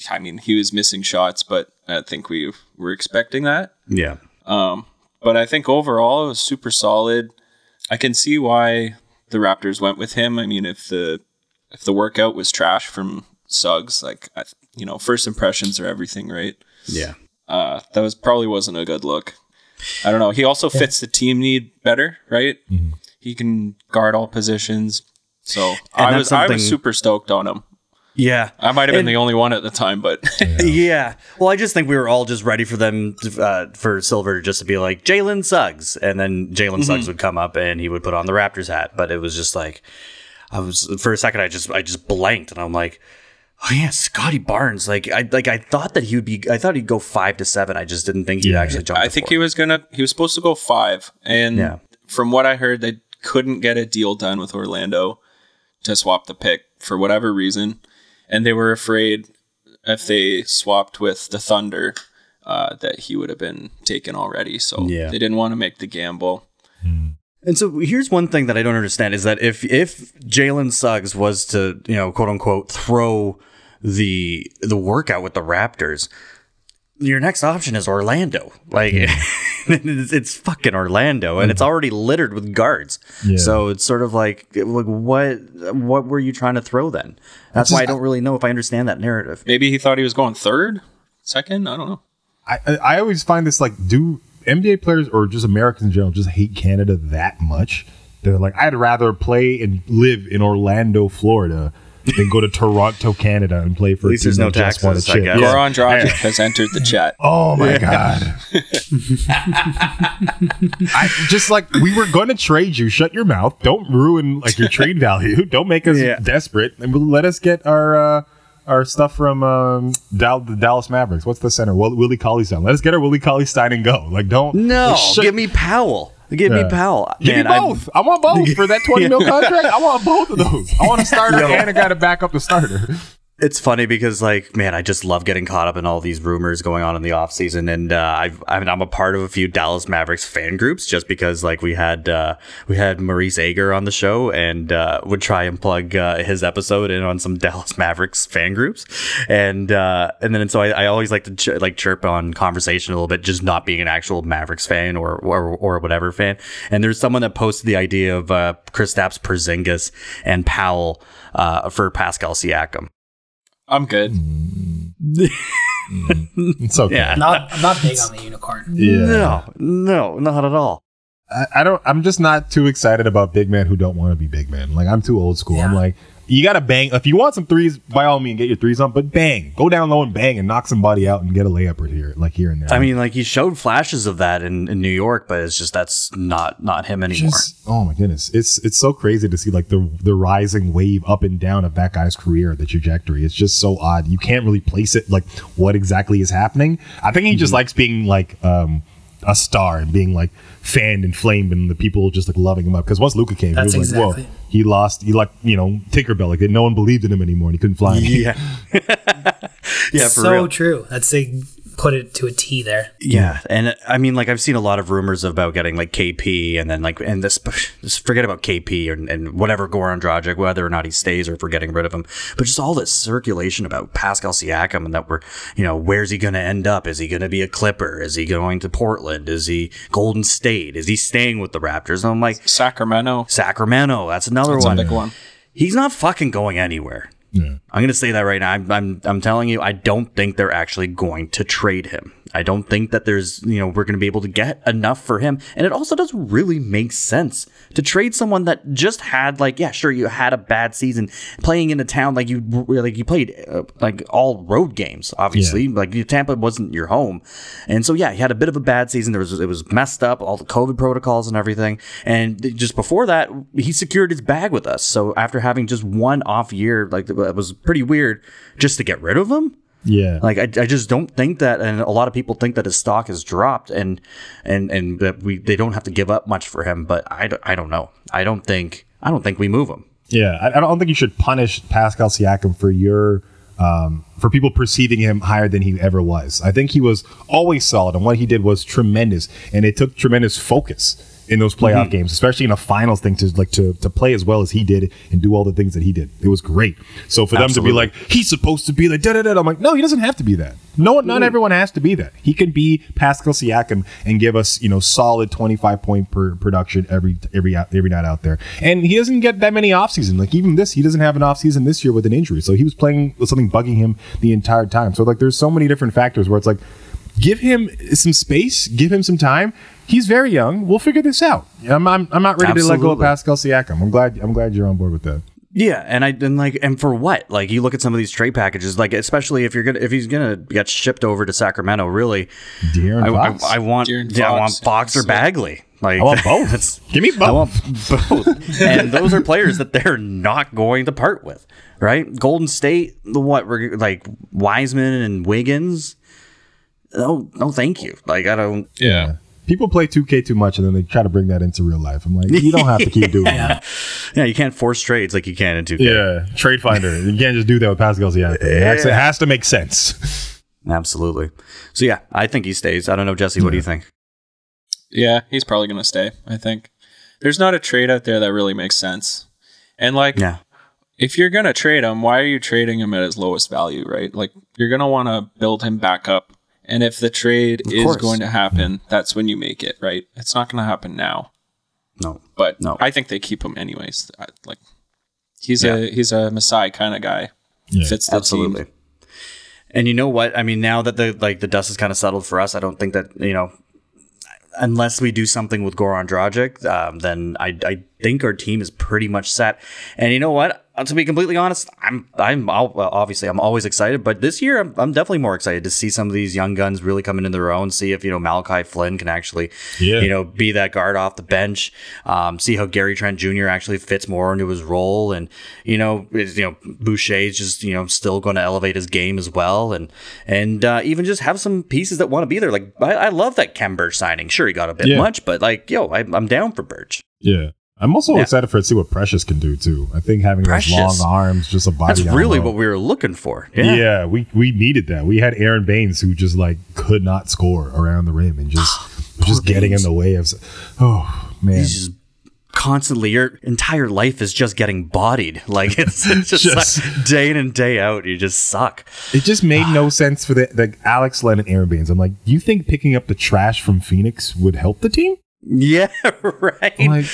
I mean, he was missing shots, but I think we were expecting that. Yeah. Um, but I think overall it was super solid. I can see why the Raptors went with him. I mean, if the if the workout was trash from Suggs, like I, you know, first impressions are everything, right? Yeah. Uh, that was probably wasn't a good look. I don't know. He also fits the team need better, right? He can guard all positions. So I that's was I was super stoked on him. Yeah. I might have been And- the only one at the time, but Yeah. Well, I just think we were all just ready for them, to, uh, for Silver just to be like Jalen Suggs, and then Jalen Suggs would come up and he would put on the Raptors hat. But it was just like, I was for a second, I just I just blanked, and I'm like, oh yeah, Scottie Barnes. Like I like I thought that he would be. I thought he'd go five to seven. I just didn't think he'd actually jump. I to think four. he was gonna. He was supposed to go five, and Yeah. from what I heard, they couldn't get a deal done with Orlando to swap the pick for whatever reason, and they were afraid if they swapped with the Thunder uh, that he would have been taken already. So Yeah. they didn't want to make the gamble. And so here's one thing that I don't understand is that if if Jalen Suggs was to you know quote unquote throw the the workout with the Raptors, your next option is Orlando. Like it's, it's fucking Orlando, and it's mm-hmm. already littered with guards. Yeah. So it's sort of like like what what were you trying to throw then? That's why I don't really know if I understand that narrative. Maybe he thought he was going third, second. I don't know. I, I I always find this like, do NBA players or just Americans in general just hate Canada that much? They're like, I'd rather play and live in Orlando, Florida, than go to Toronto, Canada, and play for. At least a team there's no that just won taxes, I guess. Yeah. Goran Dragic has entered the chat. Oh my god! I just like we were going to trade you. Shut your mouth. Don't ruin like your trade value. Don't make us Yeah. desperate. And let us get our uh, our stuff from um, Dal- the Dallas Mavericks. What's the center? Will- Willie Cauley Stein. Let us get our Willie Cauley Stein and go. Like don't No, shut- give me Powell. Give me Yeah. Powell. Give Man, me both. I, want both for that twenty mil contract. I want both of those. I want a starter and I got to back up the starter. It's funny because like man i just love getting caught up in all these rumors going on in the offseason and uh, I've, I mean, i'm a part of a few dallas mavericks fan groups just because like we had uh, we had maurice ager on the show and uh, would try and plug uh, his episode in on some dallas mavericks fan groups. And uh, and then so I, I always like to ch- like chirp on conversation a little bit just not being an actual mavericks fan or or, or whatever fan. And there's someone that posted the idea of uh, Kristaps Porzingis and powell uh, for pascal siakam I'm good. Mm-hmm. It's okay. Yeah. Not I'm not big on the unicorn. Yeah. No, no, not at all. I, I don't. I'm just not too excited about big men who don't want to be big men. Like I'm too old school. I'm like, you gotta bang. If you want some threes, by all means, get your threes on. But bang, go down low and bang and knock somebody out and get a layup or here, like here and there. I mean, like he showed flashes of that in, in New York, but it's just that's not not him anymore. just oh my goodness, it's it's so crazy to see like the the rising wave up and down of that guy's career, the trajectory. It's just so odd. You can't really place it like what exactly is happening. I think he just likes being like um a star and being like fanned and flamed and the people just like loving him up. Because once Luka came, That's he was like, whoa, he lost. He like you know Tinkerbell, like no one believed in him anymore, and he couldn't fly. yeah, yeah, for so real. true. That's they put it to a T there. Yeah, and I mean, like I've seen a lot of rumors about getting like KP, and then like and this just forget about KP and, and whatever Goran Dragic, whether or not he stays or if we're getting rid of him, but just all this circulation about Pascal Siakam and that we're you know where's he going to end up? Is he going to be a Clipper? Is he going to Portland? Is he Golden State? Is he staying with the Raptors? And I'm like Sacramento. Sacramento. That's another That's a one. big one. He's not fucking going anywhere. Yeah. I'm going to say that right now. I'm, I'm, I'm telling you, I don't think they're actually going to trade him. I don't think that there's, you know, we're going to be able to get enough for him. And it also doesn't really make sense to trade someone that just had, like, yeah, sure, you had a bad season playing in a town like you, like you played uh, like all road games, obviously. Yeah. Like Tampa wasn't your home. And so, yeah, he had a bit of a bad season. There was, it was messed up, all the COVID protocols and everything. And just before that, he secured his bag with us. So after having just one off year, like, it was pretty weird just to get rid of him. Yeah. Like I, I just don't think that, and a lot of people think that his stock has dropped, and and and that we they don't have to give up much for him. But I, don't- I don't know. I don't think I don't think we move him. Yeah, I, I don't think you should punish Pascal Siakam for your um, for people perceiving him higher than he ever was. I think he was always solid, and what he did was tremendous, and it took tremendous focus in those playoff mm-hmm. games, especially in a finals thing to like to to play as well as he did and do all the things that he did. It was great. So for them to be like he's supposed to be like da da da, I'm like no, he doesn't have to be that. No, one- not mm-hmm. everyone has to be that. He can be Pascal Siakam and give us you know solid 25 point per production every every every night out there. And he doesn't get that many offseason. Like even this, he doesn't have an offseason this year with an injury. So he was playing with something bugging him the entire time. So like there's so many different factors where it's like give him some space, give him some time. He's very young. We'll figure this out. I'm I'm, I'm not ready to let go of Absolutely. Pascal Siakam. I'm glad I'm glad you're on board with that. Yeah, and I and like and for what? Like you look at some of these trade packages, like especially if you're gonna if he's gonna get shipped over to Sacramento, really, De'Aaron I, Fox. I, I want De'Aaron yeah, I want Fox. Fox or Bagley. Like I want both. Give me both. I want both, and those are players that they're not going to part with, right? Golden State, the what? Like Wiseman and Wiggins. No, no, thank you. Like I don't. Yeah. People play 2K too much and then they try to bring that into real life. I'm like, you don't have to keep doing that. Yeah, you can't force trades like you can in 2K. Yeah, trade finder. You can't just do that with Pascal Yeah, It has to make sense. Absolutely. So yeah, I think he stays. I don't know, Jesse. What do you think? Yeah, he's probably going to stay, I think. There's not a trade out there that really makes sense. And like Yeah. if you're going to trade him, why are you trading him at his lowest value, right? Like you're going to want to build him back up. And if the trade is course. going to happen, that's when you make it, right? It's not going to happen now. No. But No. I think they keep him anyways. I, like he's Yeah. a he's a Masai kind of guy. Yeah, Fits the Absolutely. team. And you know what? I mean, now that the like the dust is kind of settled for us, I don't think that you know, unless we do something with Goran Dragic, um, then I I think our team is pretty much set. And you know what? Uh, To be completely honest, I'm I'm obviously I'm always excited, but this year I'm, I'm definitely more excited to see some of these young guns really come into their own. See if you know Malachi Flynn can actually, Yeah. you know, be that guard off the bench. Um, see how Gary Trent Jr. actually fits more into his role, and you know, is, you know, Boucher's just you know still going to elevate his game as well, and and uh, even just have some pieces that want to be there. Like I, I love that Khem Birch signing. Sure, he got a bit Yeah. much, but like yo, I, I'm down for Birch. Yeah. I'm also Yeah. excited for to see what Precious can do too. I think having Precious. those long arms, just a body. That's really what we were looking for. Yeah. Yeah. we we needed that. We had Aron Baynes who just like could not score around the rim and just just getting in the way of. Oh man, He's just constantly your entire life is just getting bodied. Like it's, it's just, Just- like day in and day out. You just suck. it just made no ah. sense for the, the Alex Len and Aron Baynes. I'm like, do you think picking up the trash from Phoenix would help the team? Yeah, right. I'm like,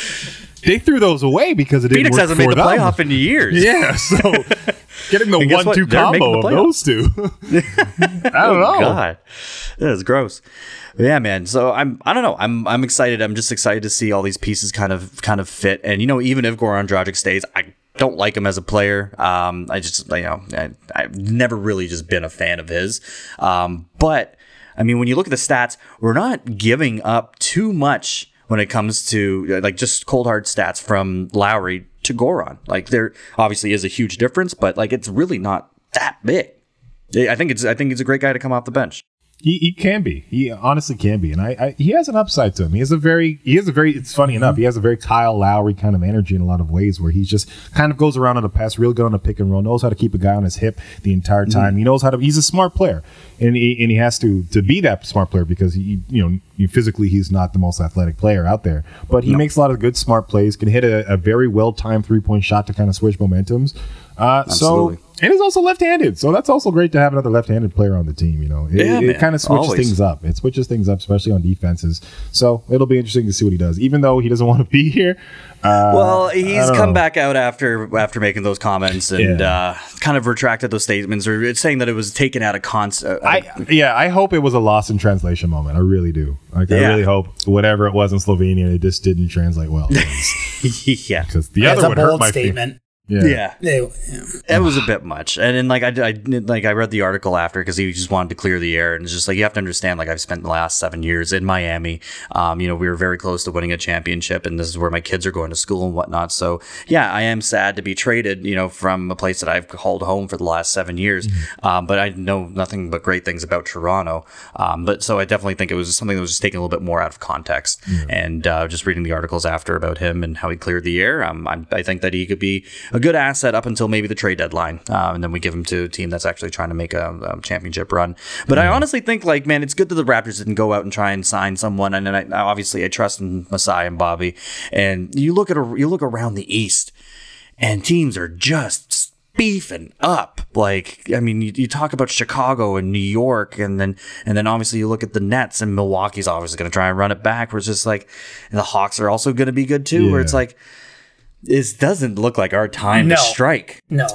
they threw those away because it didn't Phoenix work hasn't made the them. playoff in years. Yeah, so getting the And guess what? one-two combo the of those two, I don't know. Oh, God, that is gross. Yeah, man. So I'm I don't know. I'm I'm excited. I'm just excited to see all these pieces kind of kind of fit. And you know, even if Goran Dragic stays, I don't like him as a player. Um, I just you know I, I've never really just been a fan of his. Um, but I mean, when you look at the stats, we're not giving up too much when it comes to like just cold hard stats from Lowry to Goran. Like there obviously is a huge difference, but like it's really not that big. I think it's I think he's a great guy to come off the bench. He, he can be. He honestly can be, and I, I he has an upside to him. He has a very he has a very. It's funny mm-hmm. enough. He has a very Kyle Lowry kind of energy in a lot of ways, where he just kind of goes around on the pass, real good on the pick and roll, knows how to keep a guy on his hip the entire mm-hmm. time. He knows how to. He's a smart player, and he, and he has to to be that smart player because he you know he, physically he's not the most athletic player out there, but he makes a lot of good smart plays. Can hit a, a very well timed three point shot to kind of switch momentums. Uh, so Absolutely. and he's also left-handed, so that's also great to have another left-handed player on the team. You know, it, Yeah, it man. kind of switches Always. things up. It switches things up, especially on defenses. So it'll be interesting to see what he does, even though he doesn't want to be here. Uh, Well, he's come know. back out after after making those comments and Yeah. uh, kind of retracted those statements, or saying that it was taken out of context. I yeah, I hope it was a loss in translation moment. I really do. Like I really hope whatever it was in Slovenian, it just didn't translate well. yeah, Because the That's other a would hurt my feelings. statement. Yeah. yeah. They- It was a bit much, and then like I, I like I read the article after because he just wanted to clear the air, and it's just like you have to understand. Like I've spent the last seven years in Miami. Um, you know, we were very close to winning a championship, and this is where my kids are going to school and whatnot. So yeah, I am sad to be traded. You know, from a place that I've called home for the last seven years. Um, but I know nothing but great things about Toronto. Um, but so I definitely think it was something that was just taken a little bit more out of context. And uh, just reading the articles after about him and how he cleared the air, um, I, I think that he could be a good asset up until maybe the trade deadline, uh, and then we give him to a team that's actually trying to make a, a championship run. But I honestly think, like, man, it's good that the Raptors didn't go out and try and sign someone. And then I, obviously, I trust in Masai and Bobby. And you look at a, you look around the East, and teams are just beefing up. Like, I mean, you, you talk about Chicago and New York, and then and then obviously you look at the Nets, and Milwaukee's obviously going to try and run it back. Where it's just like, the Hawks are also going to be good too. Where it's like, this doesn't look like our time No. to strike. no.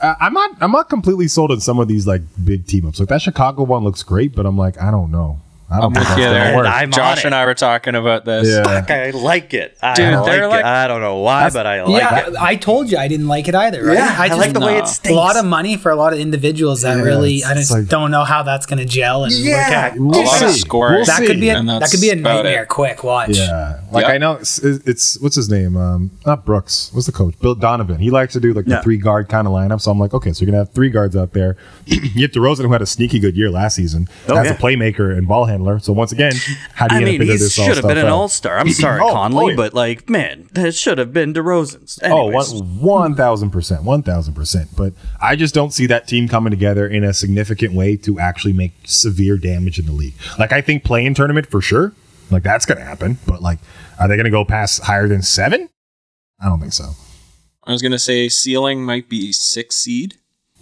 Uh, I'm not. I'm not completely sold on some of these like big team ups. Like that Chicago one looks great, but I'm like, I don't know. I don't think that's Yeah, gonna there. work. I'm Josh and I were talking about this. Yeah. Fuck, I like it. I Dude, like they're it. like- I don't know why, but I like yeah, it. I told you I didn't like it either. Right? Yeah, I like the way it a lot of money for a lot of individuals that Yeah, really I it's just like- don't know how that's going to gel and Yeah. work out. We'll A lot of see. scoring. We'll That could be a, that could be a nightmare. it. Quick watch. Yeah, like Yeah. I know it's, it's what's his name? Um, not Brooks. What's the coach? Bill Donovan. He likes to do like the Yeah. three guard kind of lineup. So I'm like, okay, so you're gonna have three guards out there. you have DeRozan who had a sneaky good year last season Oh, as a playmaker and ball handler. So once again, how do you I mean, figure he this should have been an all star. I'm sorry, Oh, Conley, oh, yeah. but like, man, that should have been DeRozan's. Oh, Anyways. one one thousand percent, one thousand percent. But I just don't see that team coming together in a significant way to actually make severe damage in the league. Like I think playing tournament for sure, like that's gonna happen. But like, are they gonna go past higher than seven? I don't think so. I was gonna say ceiling might be six seed,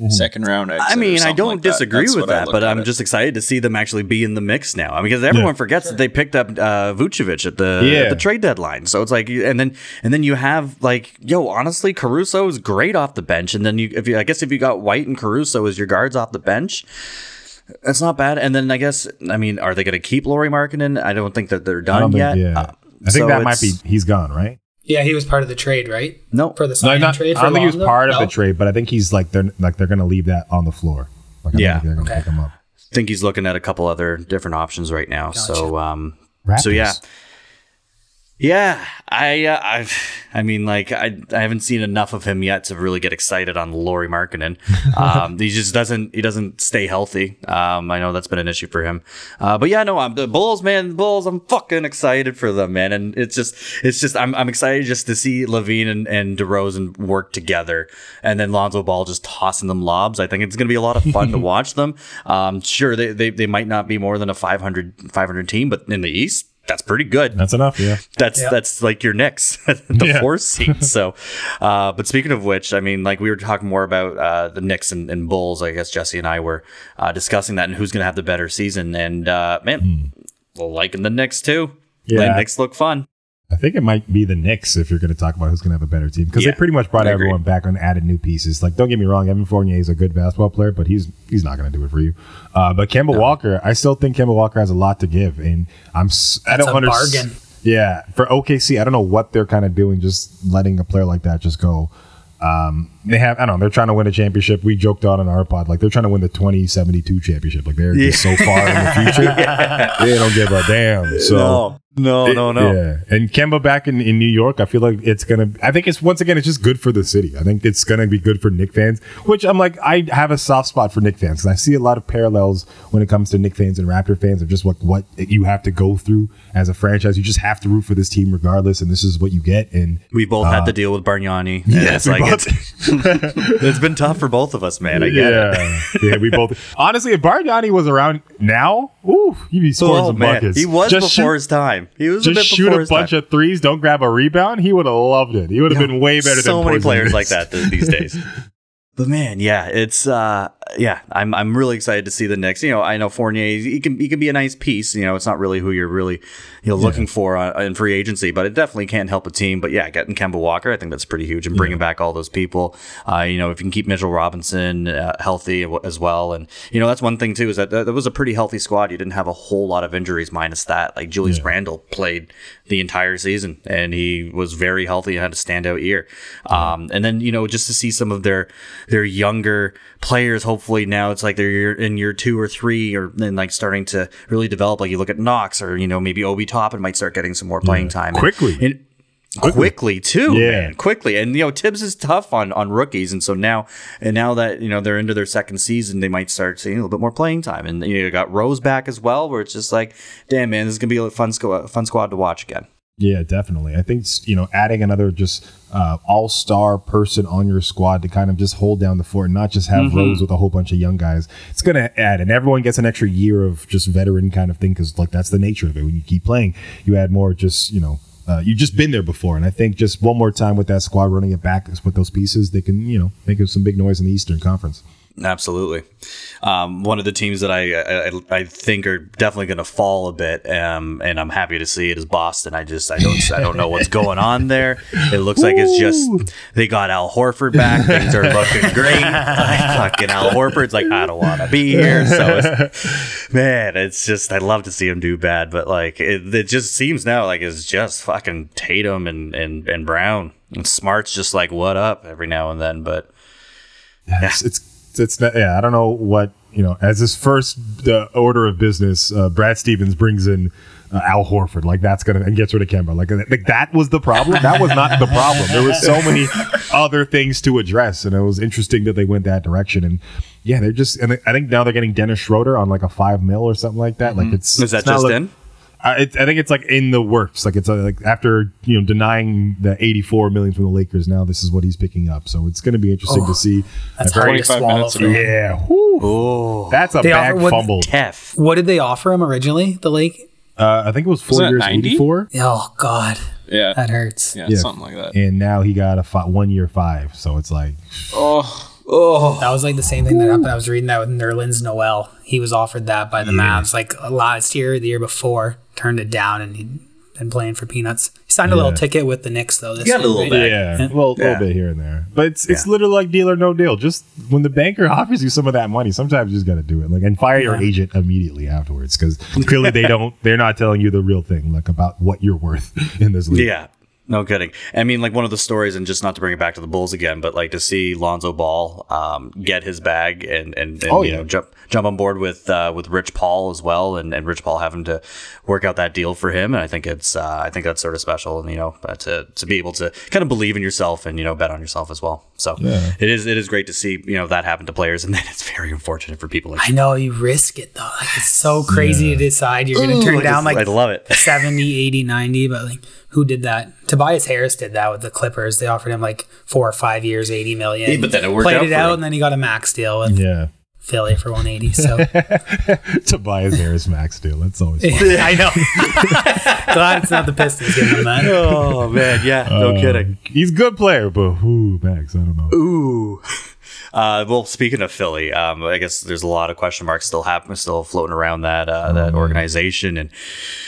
second round. Exit I mean, I don't like disagree That's with that, but I'm it. just excited to see them actually be in the mix now. I mean, because everyone forgets that they picked up uh, Vucevic at the Yeah. at the trade deadline. So it's like, and then and then you have like, yo, honestly, Caruso is great off the bench, and then you, if you, I guess, if you got White and Caruso as your guards off the bench. That's not bad. And then I guess, I mean, are they going to keep Lauri Markkanen? I don't think that they're done yet. think, yeah. Uh, I think so that might be he's gone, right? Yeah, he was part of the trade, right? No, For the No, sign not, trade. I don't think he was Lonzo? part of No? the trade, but I think he's like they're like they're gonna leave that on the floor. Like, I Yeah. think they're gonna Okay. pick him up. think he's looking at a couple other different options right now. So, um, Raptors. so yeah, yeah. I, uh, I've, I mean, like, I, I haven't seen enough of him yet to really get excited on Lauri Markkanen. Um, he just doesn't, he doesn't stay healthy. Um, I know that's been an issue for him. Uh, but yeah, no, I'm the Bulls, man. Bulls, I'm fucking excited for them, man. And it's just, it's just, I'm, I'm excited just to see LaVine and, and DeRozan work together, and then Lonzo Ball just tossing them lobs. I think it's gonna be a lot of fun to watch them. Um, sure, they, they, they might not be more than a 500, 500 team, but in the East. That's pretty good. That's enough, yeah. That's Yeah. that's like your Knicks, the Yeah. fourth seed. So, uh, but speaking of which, I mean, like we were talking more about uh, the Knicks and, and Bulls. I guess Jesse and I were uh, discussing that and who's going to have the better season. And uh, man, well, liking the Knicks too. Yeah. the Knicks look fun. I think it might be the Knicks if you're going to talk about who's going to have a better team because Yeah, they pretty much brought everyone back and added new pieces. Like, don't get me wrong, Evan Fournier is a good basketball player, but he's he's not going to do it for you. Uh, but Kemba Walker, I still think Kemba Walker has a lot to give, and I'm s- I That's don't a understand. bargain. Yeah, for OKC, I don't know what they're kind of doing, just letting a player like that just go. Um, they have, I don't know, they're trying to win a championship. We joked on in our pod, like they're trying to win the 2072 championship. Like they're just so far in the future. They don't give a damn. So, no, no, no, yeah, and Kemba back in, in New York, I feel like it's gonna. I think it's once again, it's just good for the city. I think it's gonna be good for Knick fans. Which I'm like, I have a soft spot for Knick fans because I see a lot of parallels when it comes to Knick fans and Raptor fans of just what what you have to go through as a franchise. You just have to root for this team regardless, and this is what you get. And We both had to uh, deal with Bargnani. and Yes, it's like both- it's, it's been tough for both of us, man. I get it. yeah, yeah, we both. Honestly, if Bargnani was around now, ooh, he'd be scoring Oh, some man. buckets. He was Just before shoot- his time. He was a Just bit shoot a his bunch time. of threes, don't grab a rebound. He would have loved it. He would have been way better so than many Porzingis. players like that these days. But man, yeah, it's uh yeah, I'm I'm really excited to see the Knicks. You know, I know Fournier, he can he can be a nice piece. You know, it's not really who you're really you know looking for uh, in free agency, but it definitely can't help a team. But yeah, getting Kemba Walker, I think that's pretty huge, and bringing back all those people. Uh, you know, if you can keep Mitchell Robinson uh, healthy as well, and you know that's one thing too is that that was a pretty healthy squad. You didn't have a whole lot of injuries minus that. Like Julius Randle played the entire season, and he was very healthy and had a standout year. Um, and then you know just to see some of their their younger players, hopefully now it's like they're in year two or three, or then like starting to really develop. Like you look at Knox, or you know maybe Obi Toppin might start getting some more playing mm. time And- Quickly. and- quickly. too, Yeah. man, quickly. And you know, Thibs is tough on on rookies, and so now and now that you know they're into their second season, they might start seeing a little bit more playing time. And you, know, you got Rose back as well, where it's just like, damn man, this is gonna be a fun squad, fun squad to watch again. Yeah, definitely. I think you know adding another just uh, all star person on your squad to kind of just hold down the fort, and not just have Rose with a whole bunch of young guys. It's going to add, and everyone gets an extra year of just veteran kind of thing because like that's the nature of it. When you keep playing, you add more. Just you know, uh, you've just been there before, and I think just one more time with that squad running it back with those pieces, they can you know make some big noise in the Eastern Conference. Absolutely. Um, one of the teams that I I, I think are definitely going to fall a bit, um, and I'm happy to see it is Boston. I just I don't I don't know what's going on there. It looks like it's just they got Al Horford back. Things are looking great. Like, fucking Al Horford's like I don't want to be here. So it's, man, it's just I love to see him do bad, but like it, it just seems now like it's just fucking Tatum and and and Brown and Smart's just like what up every now and then, but. It's, it's it's not, yeah. I don't know what you know. As his first uh, order of business, uh, Brad Stevens brings in uh, Al Horford. Like that's gonna and gets rid of Kemba. Like, like that was the problem. That was not the problem. There was so many other things to address, and it was interesting that they went that direction. And yeah, they're just. And I think now they're getting Dennis Schroeder on like a five mil or something like that. Like it's Is that it's just like- in? I, it, I think it's like in the works. Like it's uh, like after you know denying the 84 million from the Lakers, now this is what he's picking up. So it's going to be interesting to see. That's a very- hard to 25 swallow. minutes For him. yeah, whew. that's a They bag offer- what- fumbled. Tef. What did they offer him originally? The lake? Uh, I think it was four Wasn't years, 90? 84, Oh God, Yeah. that hurts. yeah, Yeah. something like that. and now he got a fi- one year five. So it's like, Oh, Oh, That was like the same thing that happened. I was reading that with Nerlens Noel. He was offered that by the Mavs like last year, the year before, turned it down, and he'd been playing for peanuts. He signed a little ticket with the Knicks though. This got a little right? bit. yeah, well, a Yeah. little bit here and there, but it's it's Yeah. literally like deal or no deal. Just when the banker offers you some of that money, sometimes you just got to do it. Like and fire your agent immediately afterwards because clearly they don't. They're not telling you the real thing, like about what you're worth in this league. Yeah. No kidding. I mean, like one of the stories, and just not to bring it back to the Bulls again, but like to see Lonzo Ball um, get his bag and and, and Oh, you yeah. know jump jump on board with uh, with Rich Paul as well, and, and Rich Paul having to work out that deal for him, and I think it's uh, I think that's sort of special, and you know uh, to to be able to kind of believe in yourself and you know bet on yourself as well. So it is it is great to see you know that happen to players, and then it's very unfortunate for people like I know you risk it though. Like it's so crazy to decide you're going to turn I down just- like I love it. 70, 80, 90, but like who did that? Tobias Harris did that with the Clippers. They offered him like four or five years, 80 million. Yeah, but then it worked Played out it for out him. and then he got a max deal with yeah. Philly for 180. So Tobias Harris max deal. That's always fun. I know. Glad it's not the Pistons giving him that. oh man, yeah, no um, kidding. He's a good player, but who max? I don't know. Ooh. Uh, well, speaking of Philly, um, I guess there's a lot of question marks still happening, still floating around that uh, that organization and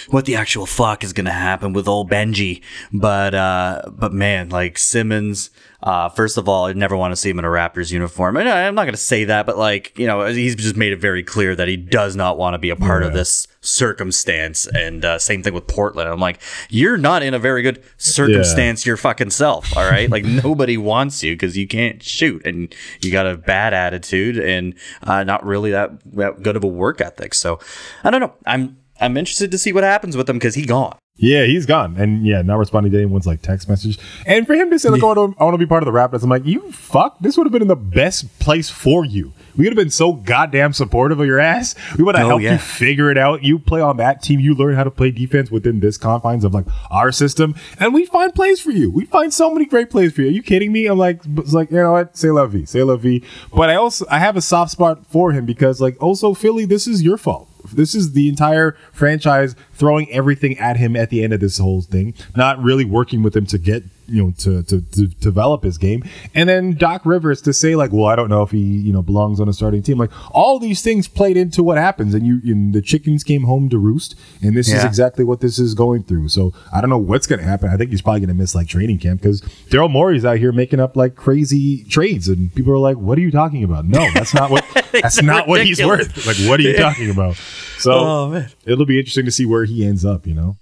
what the actual fuck is going to happen with old Benji. But uh, but man, like Simmons, uh, first of all, I never want to see him in a Raptors uniform. And I- I'm not going to say that, but like you know, he's just made it very clear that he does not want to be a part of this circumstance. And uh, same thing with Portland. I'm like, you're not in a very good circumstance your fucking self. All right, like nobody wants you because you can't shoot and you got a bad attitude and uh, not really that, that good of a work ethic. So I don't know. I'm I'm interested to see what happens with him because he gone. Yeah, he's gone, and yeah, not responding to anyone's like text message. And for him to say like, "Oh, I want to- I want to be part of the Raptors," I'm like, "You fuck! This would have been in the best place for you. We would have been so goddamn supportive of your ass. We would have Oh, helped yeah. you figure it out. You play on that team. You learn how to play defense within this confines of like our system, and we find plays for you. We find so many great plays for you. Are you kidding me? I'm like, it's like you know what? Say la vie, say la vie. But I also I have a soft spot for him because like also Philly, this is your fault. This is the entire franchise throwing everything at him at the end of this whole thing, not really working with him to get you know to, to to develop his game. And then Doc Rivers to say like, well, I don't know if he you know belongs on a starting team. Like all these things played into what happens, and you and the chickens came home to roost, and this is exactly what this is going through. So I don't know what's going to happen. I think he's probably going to miss like training camp because Daryl Morey's out here making up like crazy trades, and people are like, "What are you talking about? No, that's not what that's not what he's worth. Like, what are you talking about?" So Oh, man. it'll be interesting to see where he ends up. You know.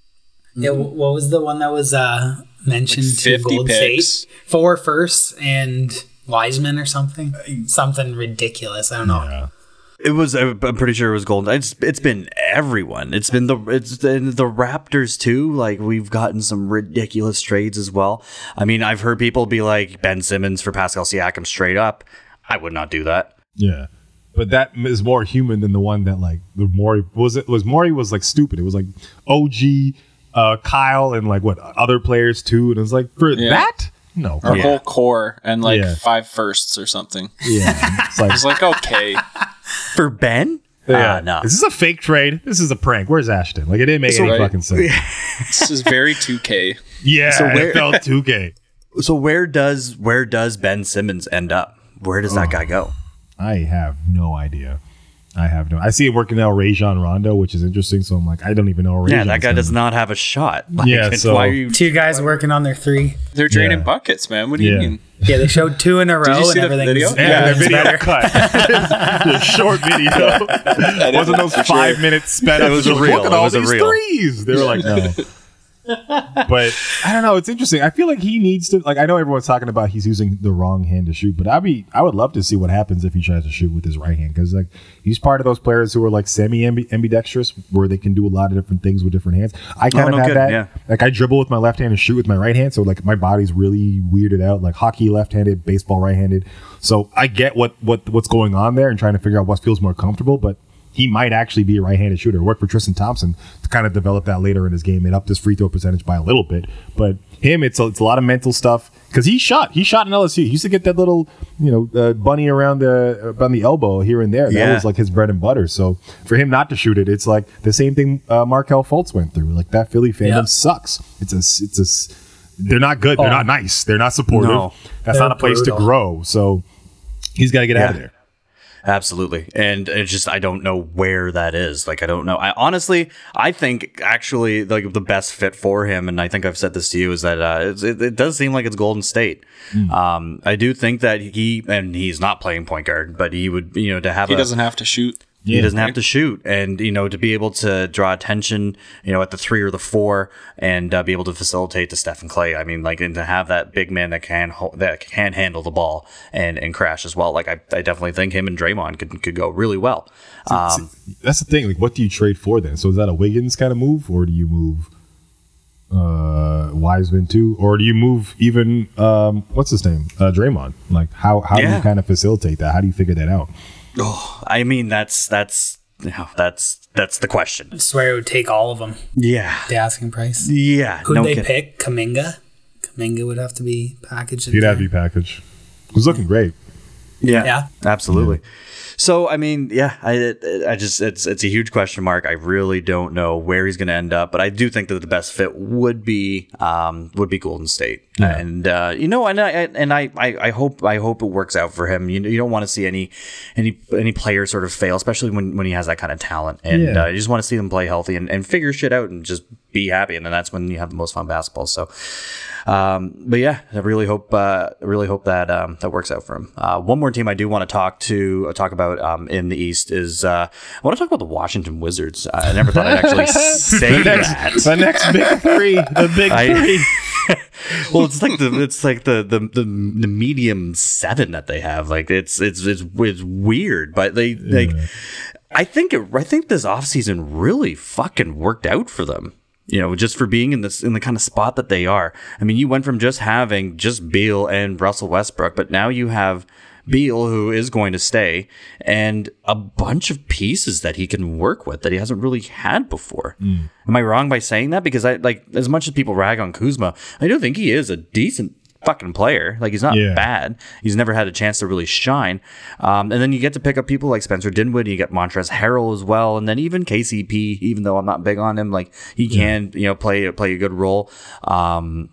Yeah, what was the one that was uh, mentioned Like to 50 Golden picks. State? Four firsts and Wiseman or something? Something ridiculous. I don't know. Yeah. It was. I'm pretty sure it was golden. It's it's been everyone. It's been the it's been the Raptors too. Like we've gotten some ridiculous trades as well. I mean, I've heard people be like Ben Simmons for Pascal Siakam straight up. I would not do that. Yeah. But that is more human than the one that like the Morey was it was Morey was like stupid. It was like OG, uh, Kyle, and like what other players too. And it's like for Yeah. that, no, Our Yeah. whole core and like Yeah. five firsts or something. yeah, it's like It's like okay, For Ben? yeah. Ah, no. This is this a fake trade? This is a prank. Where's Ashton? Like it didn't make any right. fucking sense. this is very 2K. Yeah, So where- it felt 2K. So where does where does Ben Simmons end up? Where does that guy go? I have no idea. I have no. I see it working out Rajon Rondo, which is interesting. So I'm like, I don't even know. Where Yeah, that guy gonna does not have a shot. Like, Yeah, so- why are you? Two guys working on their three. They're draining Yeah. buckets, man. What do you Yeah. mean? Yeah, they showed two in a row you see and the video? Yeah, Yeah, video better. cut. the short video. Wasn't those for sure. five minutes sped It up? was Just a reel. Look at It all was a these reel. threes. They were like, no. But I don't know. It's interesting. I feel like he needs to. Like, I know everyone's talking about he's using the wrong hand to shoot, but I'd be. I would love to see what happens if he tries to shoot with his right hand because like he's part of those players who are like semi ambidextrous, where they can do a lot of different things with different hands. I oh, kind of no have kidding, that. yeah. Like I dribble with my left hand and shoot with my right hand, so like my body's really weirded out. Like hockey left-handed, baseball right-handed. So I get what what what's going on there and trying to figure out what feels more comfortable, but he might actually be a right-handed shooter. Worked for Tristan Thompson to kind of develop that later in his game and upped his free throw percentage by a little bit. But him, it's a, it's a lot of mental stuff because he shot. He shot in LSU. He used to get that little you know uh, bunny around the around the elbow here and there. That Yeah. was like his bread and butter. So for him not to shoot it, it's like the same thing uh, Markelle Fultz went through. Like that Philly fandom Yeah. sucks. It's a it's a s- they're not good. They're Oh. not nice. They're not supportive. No. That's They're not a place brutal. to grow. So he's got to get out of there. Absolutely. And it's just I don't know where that is. Like I don't know. I honestly I think actually like the best fit for him and I think I've said this to you is that uh, it's, it, it does seem like it's Golden State. Um I do think that he and he's not playing point guard, but he would, you know, to have He a doesn't have to shoot. He doesn't have to shoot, and you know to be able to draw attention, you know, at the three or the four, and uh, be able to facilitate to Stephen Klay. I mean, like, and to have that big man that can ho- that can handle the ball and and crash as well. Like, I, I definitely think him and Draymond could could go really well. Um, That's the thing. Like, what do you trade for then? So is that a Wiggins kind of move, or do you move uh Wiseman too, or do you move even um what's his name, uh Draymond? Like, how how do you kind of facilitate that? How do you figure that out? I mean, that's that's you know, that's that's the question. I swear it would take all of them. Yeah, The asking price. yeah. Who'd no they kid- pick? Kuminga? Kuminga would have to be packaged. in He'd have to be packaged. He's looking great. Yeah, Yeah. absolutely. So I mean, yeah, I I just it's it's a huge question mark. I really don't know where he's going to end up, but I do think that the best fit would be um would be Golden State, and uh, you know, and I and I, I I hope I hope it works out for him. You you don't want to see any any any player sort of fail, especially when when he has that kind of talent, and Yeah. uh, you just want to see them play healthy and, and figure shit out and just be happy, and then that's when you have the most fun basketball. So. Um, but yeah, I really hope uh, really hope that um, that works out for him. Uh, one more team I do want to talk to uh, talk about um, in the East is uh, I want to talk about the Washington Wizards. I never thought I'd actually say that. the next big three, the big I- three. well, it's like the it's like the, the the the medium seven that they have. Like it's it's it's, it's weird, but they like I think it, I think this offseason really fucking worked out for them. You know, just for being in this in the kind of spot that they are. I mean, you went from just having just Beal and Russell Westbrook, but now you have Beal who is going to stay and a bunch of pieces that he can work with that he hasn't really had before. Am I wrong by saying that? Because I like as much as people rag on Kuzma, I do think he is a decent fucking player. Like he's not Yeah. bad. He's never had a chance to really shine. Um, and then you get to pick up people like Spencer Dinwiddie. You get Montrezl Harrell as well, and then even KCP. Even though I'm not big on him, like he can you know play play a good role. Um,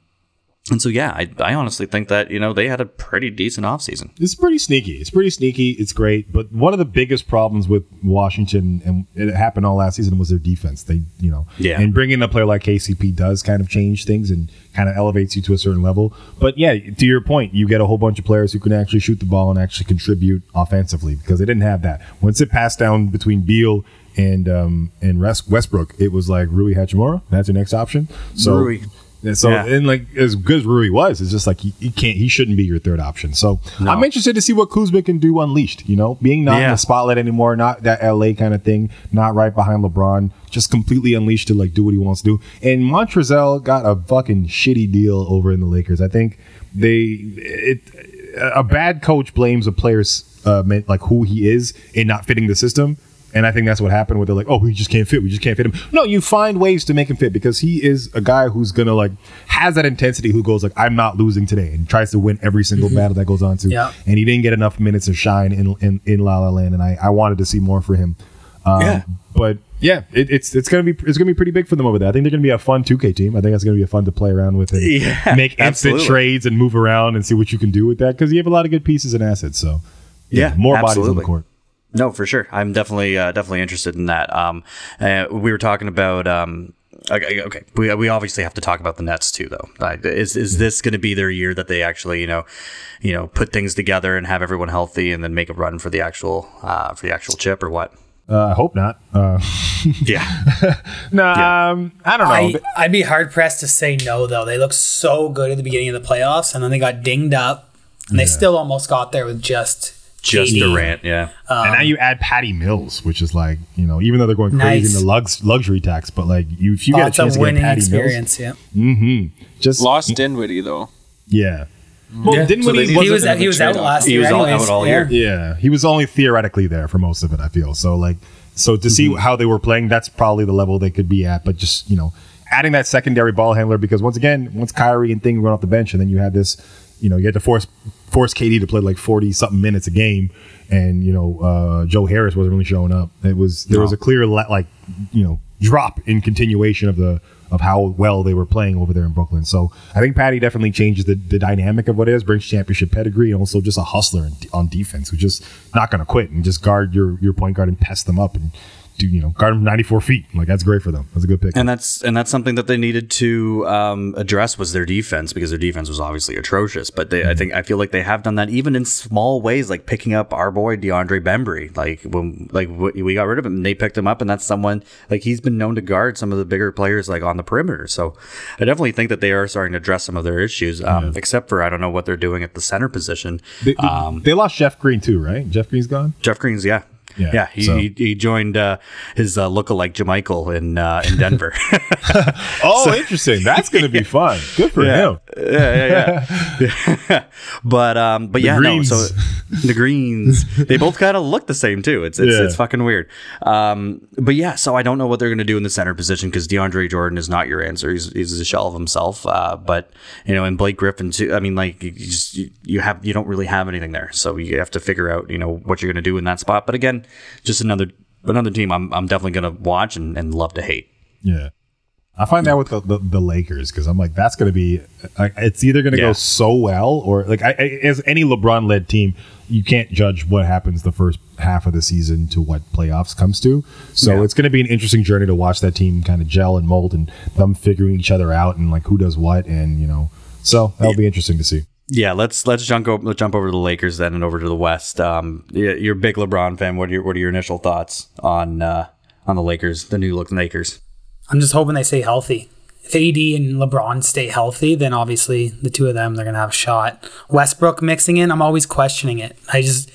And so, yeah, I, I honestly think that, you know, they had a pretty decent offseason. It's pretty sneaky. It's pretty sneaky. It's great. But one of the biggest problems with Washington, and it happened all last season, was their defense. They, you know, Yeah. And bringing a player like KCP does kind of change things and kind of elevates you to a certain level. But yeah, to your point, you get a whole bunch of players who can actually shoot the ball and actually contribute offensively because they didn't have that. Once it passed down between Beal and um and Westbrook, it was like Rui Hachimura. That's your next option. So. Rui. And so, Yeah. and like as good as Rui was, it's just like he, he can't, he shouldn't be your third option. So I'm interested to see what Kuzma can do unleashed. You know, being not in Yeah. the spotlight anymore, not that LA kind of thing, not right behind LeBron, just completely unleashed to like do what he wants to do. And Montrezl got a fucking shitty deal over in the Lakers. I think they it a bad coach blames a player's uh, like who he is in not fitting the system. And I think that's what happened where they're like, oh, we just can't fit. We just can't fit him. No, you find ways to make him fit because he is a guy who's gonna like has that intensity. Who goes like, I'm not losing today, and tries to win every single battle that goes on to. Yeah. And he didn't get enough minutes to shine in in, in La La Land, and I, I wanted to see more for him. Um, Yeah. But yeah, it, it's it's gonna be it's gonna be pretty big for them over there. I think they're gonna be a fun 2K team. I think that's gonna be fun to play around with and Yeah, make instant trades and move around and see what you can do with that because you have a lot of good pieces and assets. So Yeah, more bodies on the court. No, for sure. I'm definitely uh, definitely interested in that. Um, uh, we were talking about. Um, okay, okay, we, we obviously have to talk about the Nets too, though. Like, is is this going to be their year that they actually, you know, you know, put things together and have everyone healthy and then make a run for the actual uh, for the actual chip or what? Uh, I hope not. Uh, Yeah, no, um, I don't know. I, I'd be hard pressed to say no, though. They looked so good at the beginning of the playoffs, and then they got dinged up, and they still almost got there with just just KD. Durant. Yeah, and now um, you add Patty Mills, which is like you know, even though they're going crazy Nice. in the lux, luxury tax, but like you, if you get a chance of to get Patty experience. Yeah, Mills, just Lost Dinwiddie though. yeah. Well, Yeah. didn't So when they he, wasn't- was bit of a he was out trade-off. last He was all- out all yeah. year. Yeah, he was only theoretically there for most of it. I feel so. Like, so to see mm-hmm. how they were playing, that's probably the level they could be at. But just you know, adding that secondary ball handler because once again, once Kyrie and Thing run off the bench, and then you had this, you know, you had to force force KD to play like forty something minutes a game, and you know, uh, Joe Harris wasn't really showing up. It was there was a clear le- like you know drop in continuation of the of how well they were playing over there in Brooklyn. So I think Patty definitely changes the, the dynamic of what it is, brings championship pedigree, and also just a hustler on defense who's just not going to quit and just guard your your point guard and pest them up and do you know guard them 94 feet. Like that's great for them. That's a good pick. and that's and that's something that they needed to um, address was their defense because their defense was obviously atrocious. But they, I think, I feel like they have done that even in small ways, like picking up our boy DeAndre Bembry. Like when like we got rid of him, and they picked him up, and that's someone like he's been known to guard some of the bigger players like on the perimeter. So I definitely think that they are starting to address some of their issues. Um, Except for I don't know what they're doing at the center position. they, um, they lost Jeff Green too, right? Jeff Green's gone. Jeff Green's, yeah. Yeah, Yeah, he, so- he, he joined uh, his uh, lookalike JaMychal in uh, in Denver. Oh, interesting. That's going to be fun. Good for him. yeah, yeah, yeah. but um, but yeah, Greens. no. So the greens, they both kind of look the same too. It's it's, Yeah. it's fucking weird. Um, but yeah, so I don't know what they're gonna do in the center position because DeAndre Jordan is not your answer. He's he's a shell of himself. Uh, but you know, and Blake Griffin too. I mean, like you just you, you have you don't really have anything there, so you have to figure out you know what you're gonna do in that spot. But again, just another another team. I'm I'm definitely gonna watch and, and love to hate. Yeah. I find that with the, the, the Lakers because I'm like, that's going to be, like, it's either going to Yeah. go so well or like, I, I, as any LeBron led team, you can't judge what happens the first half of the season to what playoffs comes to. So Yeah. it's going to be an interesting journey to watch that team kind of gel and mold and them figuring each other out and like who does what. And, you know, so that'll be interesting to see. Yeah, let's let's jump over let's jump over to the Lakers then and over to the West. Um, yeah, you're a big LeBron fan. What are your what are your initial thoughts on uh, on the Lakers, the new look Lakers? I'm just hoping they stay healthy. If AD and LeBron stay healthy, then obviously the two of them they're gonna have a shot. Westbrook mixing in, I'm always questioning it. I just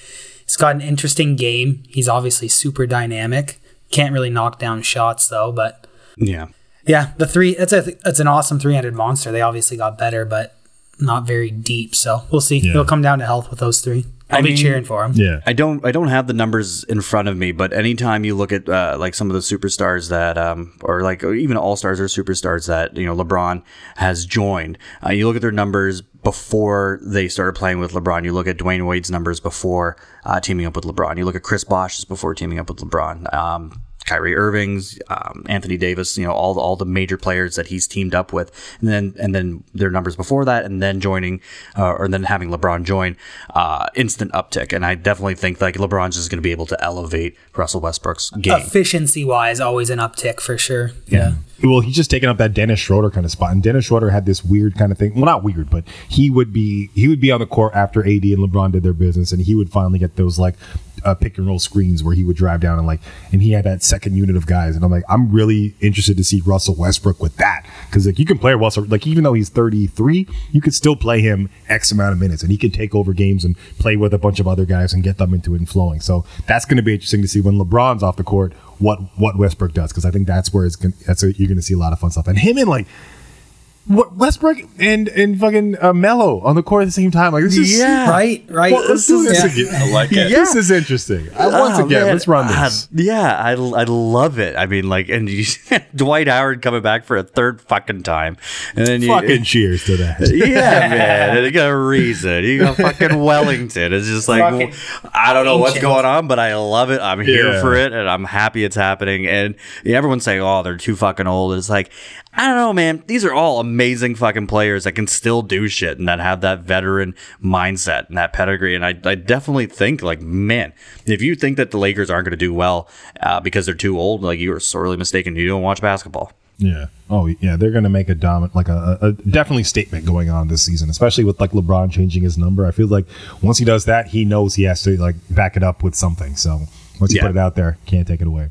he's got an interesting game. He's obviously super dynamic. Can't really knock down shots though, but Yeah, yeah, the three that's a that's an awesome 300 monster. They obviously got better, but not very deep. So we'll see. Yeah. It'll come down to health with those three. I'll I be mean- cheering for him. Yeah. I don't I don't have the numbers in front of me, but anytime you look at uh, like some of the superstars that um, or like or even all stars or superstars that you know LeBron has joined, uh, you look at their numbers before they started playing with LeBron. You look at Dwyane Wade's numbers before uh, teaming up with LeBron. You look at Chris Bosh's before teaming up with LeBron. Um, Kyrie Irving's, um, Anthony Davis, you know, all the, all the major players that he's teamed up with, and then and then their numbers before that, and then joining, uh, or then having LeBron join, uh, instant uptick. And I definitely think like LeBron's just going to be able to elevate Russell Westbrook's game. Efficiency wise, always an uptick for sure. Yeah. Well, he's just taking up that Dennis Schroeder kind of spot, and Dennis Schroeder had this weird kind of thing. Well, not weird, but he would be he would be on the court after AD and LeBron did their business, and he would finally get those like uh, pick and roll screens where he would drive down and like, and he had that second unit of guys, and I'm like, I'm really interested to see Russell Westbrook with that because like you can play Russell, like even though he's 33, you could still play him X amount of minutes, and he can take over games and play with a bunch of other guys and get them into it and flowing. So that's going to be interesting to see when LeBron's off the court what what Westbrook does because I think that's where it's gonna, that's where you're going to see a lot of fun stuff. And him and like what Westbrook and and fucking uh, Melo on the court at the same time. Like this is Yeah. Right, right. Well, let's do this Yeah. again. I like it. Yeah. This is interesting. Uh, once Oh, again, man. let's run Uh, this. yeah, I, I love it. I mean, like, and you, Dwight Howard coming back for a third fucking time, and then you, Fucking cheers to that. yeah, man, and you got a reason. You got fucking Wayne Ellington. It's just like Fucking I don't know what's going on, but I love it. I'm here Yeah. for it, and I'm happy it's happening. And yeah, everyone's saying, "Oh, they're too fucking old." It's like I don't know, man. These are all amazing fucking players that can still do shit and that have that veteran mindset and that pedigree. And I, I definitely think, like, man, if you think that the Lakers aren't going to do well uh, because they're too old, like, you are sorely mistaken. You don't watch basketball. Yeah. Oh, yeah. They're going to make a dominant, like a, a, definitely statement going on this season, especially with like LeBron changing his number. I feel like once he does that, he knows he has to like back it up with something. So once you Yeah. put it out there, can't take it away.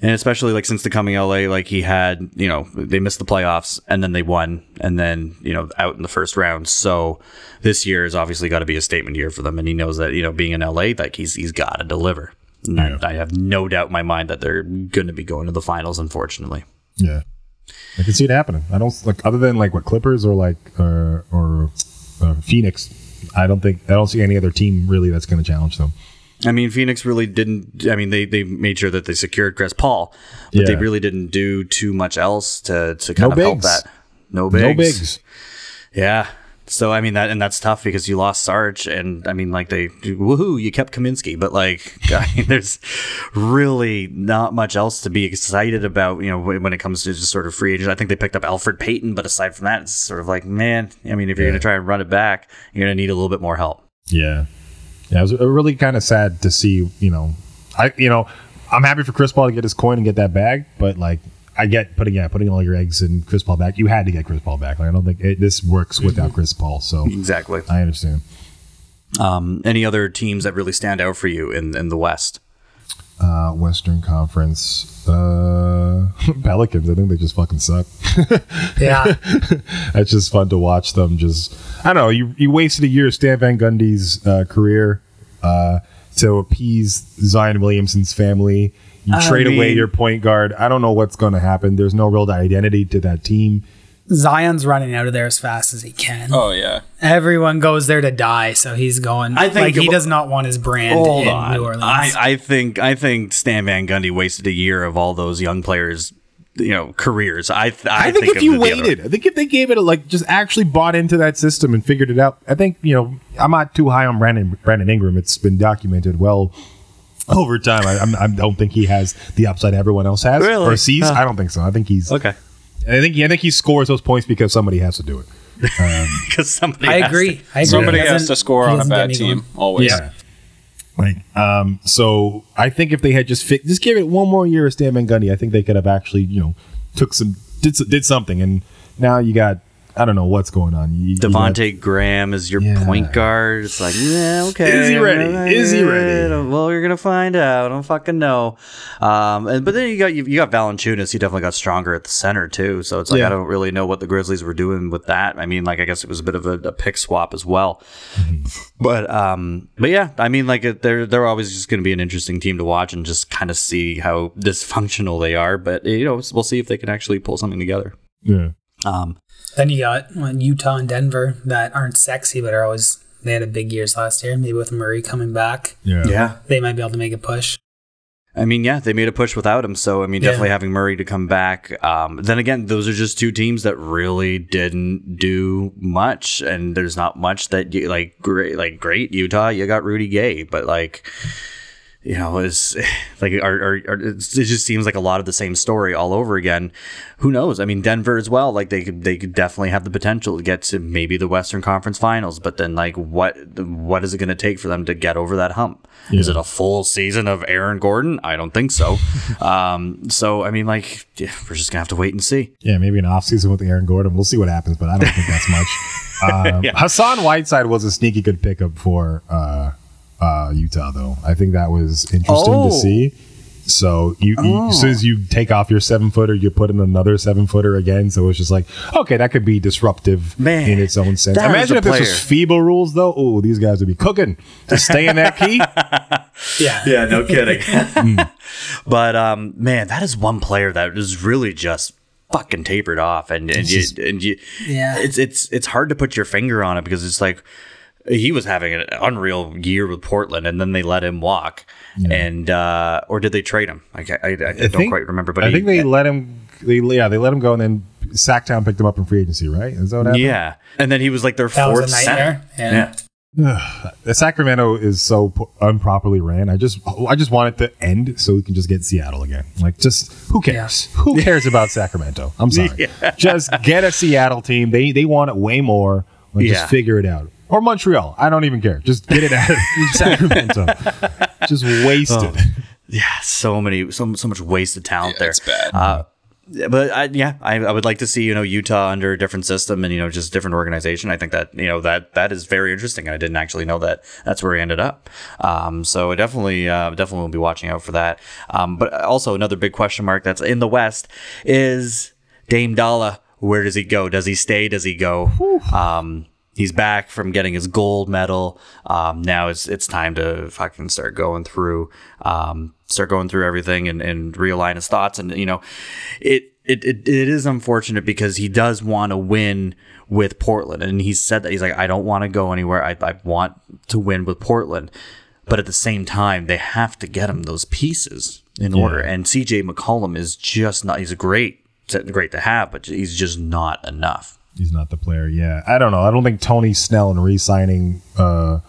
And especially like since the coming LA, like he had, you know, they missed the playoffs and then they won and then, you know, out in the first round. So this year has obviously got to be a statement year for them. And he knows that, you know, being in LA, like he's, he's got to deliver. And I- I have no doubt in my mind that they're going to be going to the finals, unfortunately. Yeah. I can see it happening. I don't like other than like what Clippers or like uh, or uh, Phoenix. I don't think I don't see any other team really that's going to challenge them. I mean, Phoenix really didn't. I mean, they, they made sure that they secured Chris Paul, but they really didn't do too much else to, to kind No of help that. No bigs. No bigs. Yeah. So I mean that, and that's tough because you lost Sarge, and I mean like they woohoo, you kept Kaminsky, but like I mean, there's really not much else to be excited about, you know, when when it comes to just sort of free agents. I think they picked up Elfrid Payton, but aside from that, it's sort of like man, I mean, if you're gonna try and run it back, you're gonna need a little bit more help. Yeah, yeah. It was really kind of sad to see. You know, I you know I'm happy for Chris Paul to get his coin and get that bag, but like I get putting yeah putting all your eggs in Chris Paul back. You had to get Chris Paul back. Like I don't think it, this works without Chris Paul. So Exactly. I understand. Um, any other teams that really stand out for you in in the West? Uh, Western Conference uh, Pelicans. I think they just fucking suck. Yeah. It's just fun to watch them. Just I don't know. You you wasted a year of Stan Van Gundy's uh, career uh, to appease Zion Williamson's family. You I trade away your point guard. I don't know what's going to happen. There's no real identity to that team. Zion's running out of there as fast as he can. Oh yeah. Everyone goes there to die, so he's going. I think like he does not want his brand Hold in on. New Orleans. I, I think I think Stan Van Gundy wasted a year of all those young players, you know, careers. I th- I, I, think, if you it the other- waited, I think if they gave it a, like just actually bought into that system and figured it out, I think you know I'm not too high on Brandon Brandon Ingram. It's been documented well over time. I, I'm, I don't think he has the upside everyone else has Really? or sees. Huh. I don't think so. I think he's. okay, I think yeah, I think he scores those points because somebody has to do it. because somebody. I agree. to- I agree. Somebody He has to score on a bad team always. Yeah. Like, um, so I think if they had just fi- just give it one more year of Stan Van Gundy, I think they could have actually, you know, took some did did something, and now you got I don't know what's going on. You, Devonte Graham is your Yeah. point guard. It's like, yeah, okay. Is he ready? Is he ready? Well, you're gonna find out. I don't fucking know. Um, and but then you got you, you got Valanciunas. He definitely got stronger at the center too. So it's like Yeah. I don't really know what the Grizzlies were doing with that. I mean, like I guess it was a bit of a, a pick swap as well. But um, but yeah, I mean, like they're they're always just going to be an interesting team to watch and just kind of see how dysfunctional they are. But you know, we'll see if they can actually pull something together. yeah. Um, Then you got well, Utah and Denver that aren't sexy, but are always they had a big years last year. Maybe with Murray coming back, yeah, yeah. they might be able to make a push. I mean, yeah, they made a push without him. So, I mean, Yeah. definitely having Murray to come back. Um, then again, those are just two teams that really didn't do much, and there's not much that you like. Great, like great Utah, you got Rudy Gay, but like you know, is like are, are, are it just seems like a lot of the same story all over again. Who knows? I mean, Denver as well. Like they could they could definitely have the potential to get to maybe the Western Conference Finals, but then like what what is it going to take for them to get over that hump? Is it a full season of Aaron Gordon? I don't think so. um, so I mean, like yeah, we're just gonna have to wait and see. Yeah, maybe an offseason with Aaron Gordon. We'll see what happens, but I don't think that's much. Um, Hassan Whiteside was a sneaky good pickup for uh, uh, Utah, though. I think that was interesting Oh. to see. So you, you as soon as you take off your seven footer, you put in another seven footer again. So it's just like, okay, that could be disruptive Man, in its own sense. Imagine a if this was FIBA rules, though. Oh, these guys would be cooking to stay in that key. Yeah. Yeah, no kidding. but um, man, that is one player that is really just fucking tapered off, and and you, and you, Yeah. it's it's it's hard to put your finger on it because it's like he was having an unreal year with Portland, and then they let him walk, and uh, or did they trade him? I, ca- I, I, don't think- quite remember, but I he- think they let him. They, yeah, they let him go, and then Sacktown picked him up in free agency, right? Is that what happened? yeah, and then he was like their That was fourth a center. nightmare. Yeah. The Sacramento is so improperly ran. I just, I just want it to end so we can just get Seattle again. Like, just who cares? Who cares about Sacramento? I'm sorry. Just get a Seattle team. They they want it way more. Like, Yeah. Just figure it out. Or Montreal. I don't even care. Just get it out of Sacramento. just waste it. Yeah, so many, so so much wasted talent Yeah, there. it's bad. Uh, but I, yeah, I, I would like to see you know Utah under a different system and you know just different organization. I think that you know that that is very interesting. And I didn't actually know that that's where he ended up. Um, so I definitely uh, definitely will be watching out for that. Um, but also another big question mark that's in the West is Dame Dolla. Where does he go? Does he stay? Does he go? Um, he's back from getting his gold medal. Um, now it's it's time to fucking start going through, um, start going through everything and, and realign his thoughts. And you know, it it it, it is unfortunate because he does want to win with Portland, and he said that he's like, I don't want to go anywhere. I I want to win with Portland. But at the same time, they have to get him those pieces in order. And CJ McCollum is just not. He's a great, great to have, but he's just not enough. He's not the player. Yeah, I don't know. I don't think Tony Snell and re-signing uh,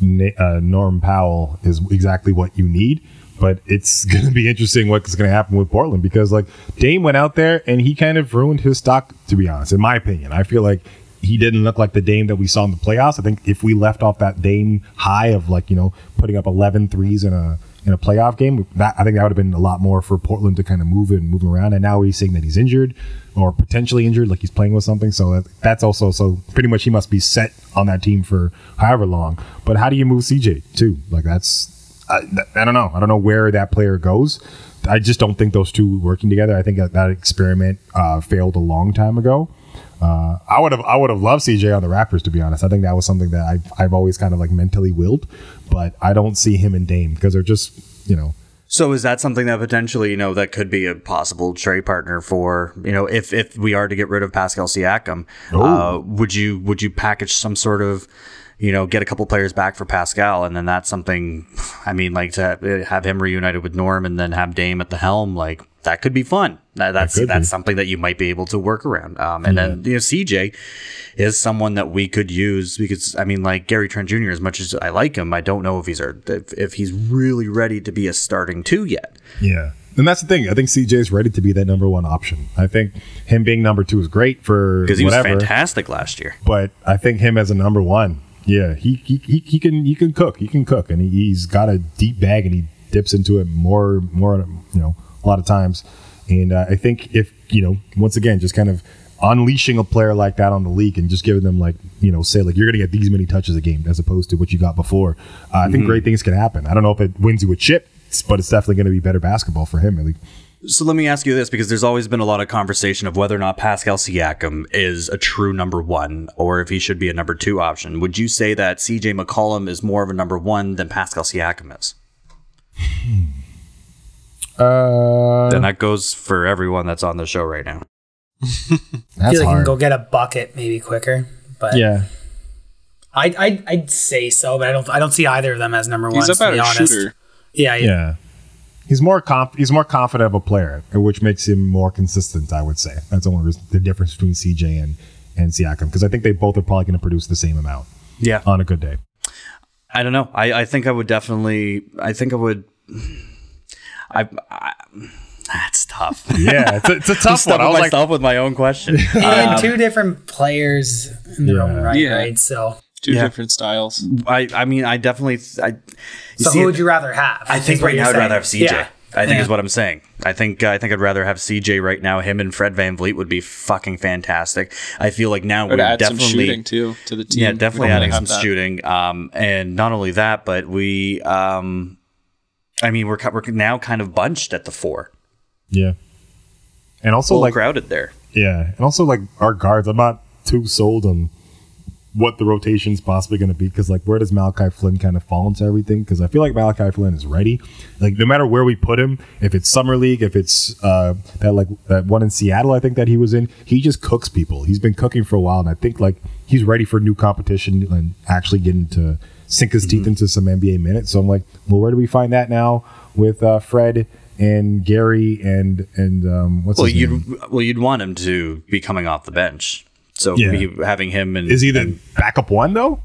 uh, Norm Powell is exactly what you need. But it's going to be interesting what's going to happen with Portland because like Dame went out there and he kind of ruined his stock. To be honest, in my opinion, I feel like he didn't look like the Dame that we saw in the playoffs. I think if we left off that Dame high of like you know putting up 11 threes in a in a playoff game, that I think that would have been a lot more for Portland to kind of move and move around. And now he's saying that he's injured or potentially injured, like he's playing with something. So that, that's also so pretty much he must be set on that team for however long. But how do you move CJ too? Like that's I, I don't know. I don't know where that player goes. I just don't think those two working together. I think that, that experiment uh, failed a long time ago. Uh, I would have I would have loved CJ on the Raptors to be honest. I think that was something that I've I've always kind of like mentally willed, but I don't see him and Dame because they're just you know So is that something that potentially, you know, that could be a possible trade partner for, you know, if if we are to get rid of Pascal Siakam, uh, would you would you package some sort of, you know, get a couple players back for Pascal, and then that's something. I mean, like to have him reunited with Norm, and then have Dame at the helm, like that could be fun. That, that's that's be. something that you might be able to work around. Um, and then you know, CJ is someone that we could use because I mean, like Gary Trent Jr. As much as I like him, I don't know if he's if, if he's really ready to be a starting two yet. Yeah. And that's the thing. I think CJ is ready to be that number one option. I think him being number two is great for because he whatever. was fantastic last year. but I think him as a number one, yeah, he he, he, he can he can cook, he can cook, and he, he's got a deep bag, and he dips into it more more you know a lot of times, and uh, I think if you know once again just kind of unleashing a player like that on the league and just giving them like you know say like you're gonna get these many touches a game as opposed to what you got before, uh, I think great things can happen. I don't know if it wins you a chip, but it's definitely going to be better basketball for him. At least. So let me ask you this because there's always been a lot of conversation of whether or not Pascal Siakam is a true number one or if he should be a number two option. Would you say that CJ McCollum is more of a number one than Pascal Siakam is? Uh, Then that goes for everyone that's on the show right now. I feel like you can go get a bucket maybe quicker. But yeah. I I I'd say so, but I don't I don't see either of them as number one. He's a to be better honest. shooter. Yeah, yeah. Yeah. He's more conf- he's more confident of a player, which makes him more consistent. I would say that's the only reason, the difference between CJ and and Siakam because I think they both are probably going to produce the same amount Yeah. on a good day. I don't know. I, I think I would definitely. I think I would. I. I that's tough. Yeah, it's a, it's a tough Stuck one. I with was like, myself with my own question. and two different players in their own right, Yeah. right? So, Two Yeah. different styles. I. I mean, I definitely. I. you so see who it- would you rather have? I think right you're now I'd rather have CJ. Yeah. I think Yeah. is what I'm saying. I think uh, I think I'd rather have CJ right now. Him and Fred VanVleet would be fucking fantastic. I feel like now we're add some definitely shooting too to the team. yeah, definitely adding some that. shooting. Um, and not only that, but we, um, I mean, we're we're now kind of bunched at the four, yeah, and also like crowded there. Yeah, and also like our guards, I'm not too sold on what the rotation's possibly going to be because like where does Malachi Flynn kind of fall into everything? Because I feel like Malachi Flynn is ready. Like no matter where we put him, if it's summer league, if it's uh, that like that one in Seattle, I think that he was in, he just cooks people. He's been cooking for a while, and I think like he's ready for new competition and actually getting to sink his teeth into some NBA minutes. So I'm like, well, where do we find that now with uh, Fred? And Gary and and um, what's Well, his name? you'd well you'd want him to be coming off the bench. So Yeah. be having him and Is he the and- backup one though?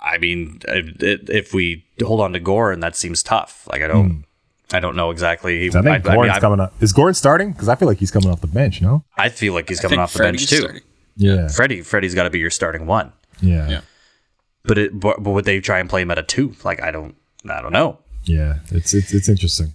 I mean, if, if we hold on to Goran, that seems tough. Like I don't, I don't know exactly. I think I, Goran's mean, coming up. Is Goran starting? Because I feel like he's coming off the bench. No. I feel like he's coming off the Freddie's bench too. starting. Yeah. Freddie, Freddie's got to be your starting one. Yeah. Yeah. But it, but, but would they try and play him at a two? Like I don't, I don't know. Yeah, it's it's it's interesting.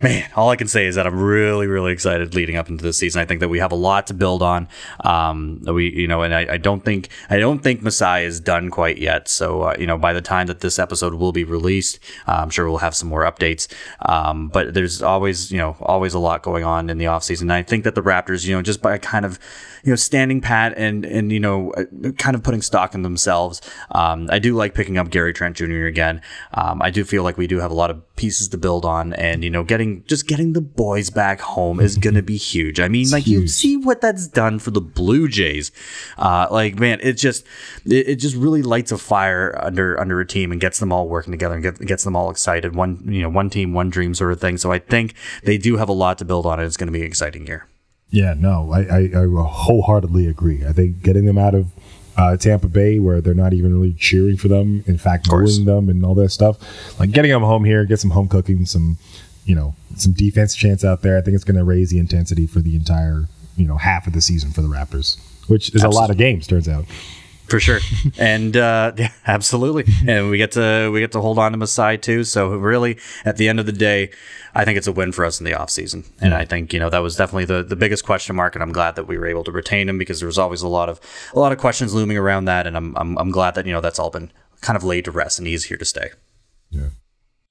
Man, all I can say is that I'm really, really excited leading up into this season. I think that we have a lot to build on. Um, we, you know, and I, I don't think I don't think Masai is done quite yet. So, uh, you know, by the time that this episode will be released, uh, I'm sure we'll have some more updates. Um, but there's always, you know, always a lot going on in the offseason. And I think that the Raptors, you know, just by kind of, you know, standing pat and and you know, uh, kind of putting stock in themselves. Um, I do like picking up Gary Trent Jr. again. Um, I do feel like we do have a lot of pieces to build on, and you know, getting just getting the boys back home is gonna be huge. I mean, like you see what that's done for the Blue Jays. Uh, like man, it just it, it just really lights a fire under under a team and gets them all working together and get, gets them all excited. One you know, one team, one dream sort of thing. So I think they do have a lot to build on. and It's going to be an exciting year. Yeah. No, I I, I wholeheartedly agree. I think getting them out of uh, Tampa Bay, where they're not even really cheering for them, in fact, booing them and all that stuff, like getting them home here, get some home cooking, some you know some defense chance out there. I think it's going to raise the intensity for the entire you know half of the season for the Raptors, which is a lot of games. Turns out. For sure. And uh yeah absolutely. And we get to we get to hold on to Masai too. So really at the end of the day i think it's a win for us in the offseason and i think you know that was definitely the the biggest question mark and i'm glad that we were able to retain him because there was always a lot of a lot of questions looming around that. And i'm i'm, I'm glad that you know that's all been kind of laid to rest and he's here to stay. Yeah.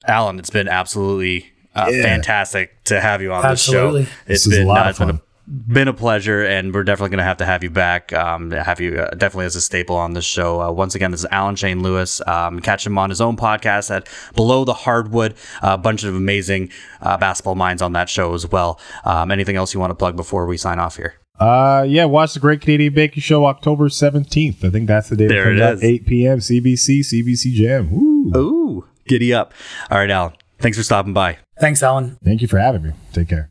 alan it's been absolutely uh, Yeah. fantastic to have you on the show. It's This is a been lot uh, of it's been a fun. Been a pleasure, and we're definitely going to have to have you back. Um, have you uh, definitely as a staple on this show. Uh, once again, this is Alan Shane Lewis. Um, catch him on his own podcast at Below the Hardwood. a bunch of amazing uh, basketball minds on that show as well. Um, anything else you want to plug before we sign off here? Uh, yeah, watch the Great Canadian Baking Show October 17th. I think that's the day There it it comes is. out. 8 p.m. CBC, CBC Gem. Woo. Ooh, giddy up! All right, Alan. Thanks for stopping by. Thanks, Alan. Thank you for having me. Take care.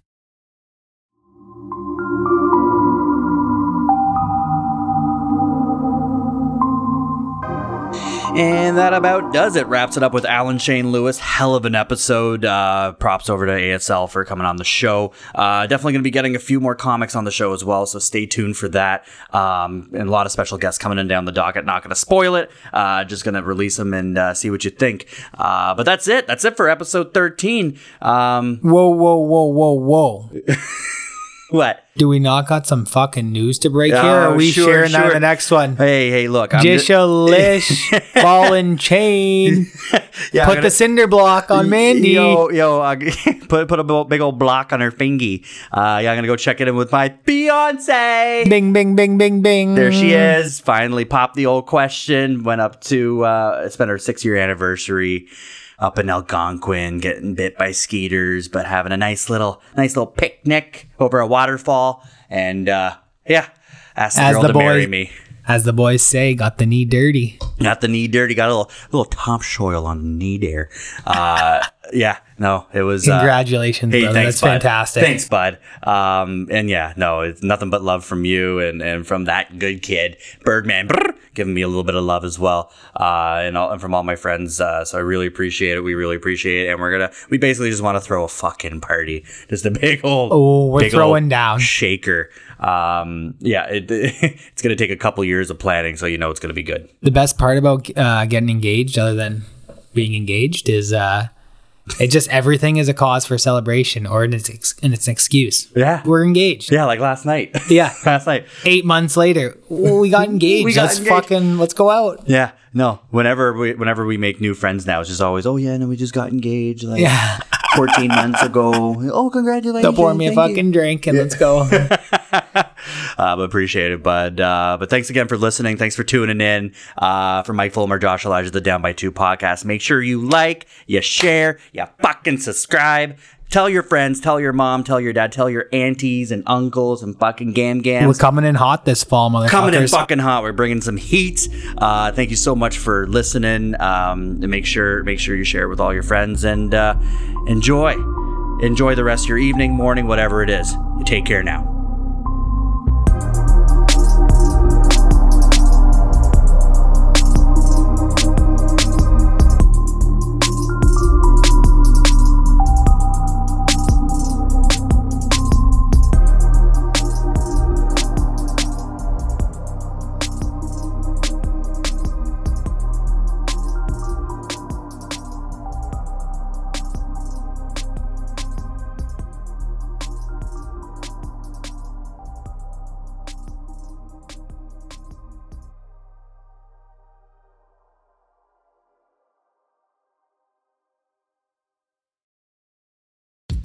And that about does it. Wraps it up with Alan Shane Lewis. Hell of an episode. Uh, props over to ASL for coming on the show. Uh, definitely going to be getting a few more comics on the show as well, so stay tuned for that. Um, and a lot of special guests coming in down the docket. Not going to spoil it. Uh, just going to release them and uh, see what you think. Uh, but that's it. That's it for episode 13. Um, Whoa, whoa, whoa, whoa, whoa. what? Do we not got some fucking news to break here? Oh, Or are we sure, sharing that in the next one? Hey, hey, look. I'm just- Jishalish ball and chain. Yeah, Put gonna- the cinder block on Mandy. Yo, yo, uh, put put a big- old block on her fingy. Uh, yeah, I'm gonna go check it in with my fiance. Bing, bing, bing, bing, bing. There she is. Finally popped the old question. Went up to uh, it's been her six year anniversary up in Algonquin, getting bit by skeeters, but having a nice little nice little picnic over a waterfall. And uh, yeah, asked the As girl the to boy- marry me. As the boys say, got the knee dirty. Got the knee dirty. Got a little little top soil on the knee there. Uh, yeah, no, it was. uh, Congratulations, brother. That's bud. fantastic. Thanks, bud. Um, and yeah, no, it's nothing but love from you and, and from that good kid, Birdman, brr, giving me a little bit of love as well. Uh, and, all, and from all my friends. Uh, so I really appreciate it. We really appreciate it. And we're gonna, we basically just want to throw a fucking party, just a big old, Oh, we're throwing down. shaker. Um, yeah, it, it's gonna take a couple years of planning, so you know it's gonna be good. The best part about uh, getting engaged, other than being engaged, is uh, it just everything is a cause for celebration or and it's ex- and it's an excuse. Yeah. We're engaged. Yeah, like last night. Yeah. last night. Eight months later, well, we got engaged. We got let's engaged. fucking let's go out. Yeah, no. Whenever we whenever we make new friends now, it's just always, oh yeah, no, we just got engaged like Yeah. 14 months ago. Oh, congratulations! They'll pour me a thank you. fucking drink and let's go. But appreciate it, bud. Uh, but thanks again for listening. Thanks for tuning in. Uh, for Mike Fulmer, Josh Elijah, the Down by Two podcast. Make sure you like, you share, you fucking subscribe. Tell your friends, tell your mom, tell your dad, tell your aunties and uncles and fucking gam gams. We're coming in hot this fall, motherfuckers. coming in fucking hot. We're bringing some heat. Uh, thank you so much for listening. Um, and make sure make sure you share it with all your friends and uh, enjoy enjoy the rest of your evening, morning, whatever it is. You take care now.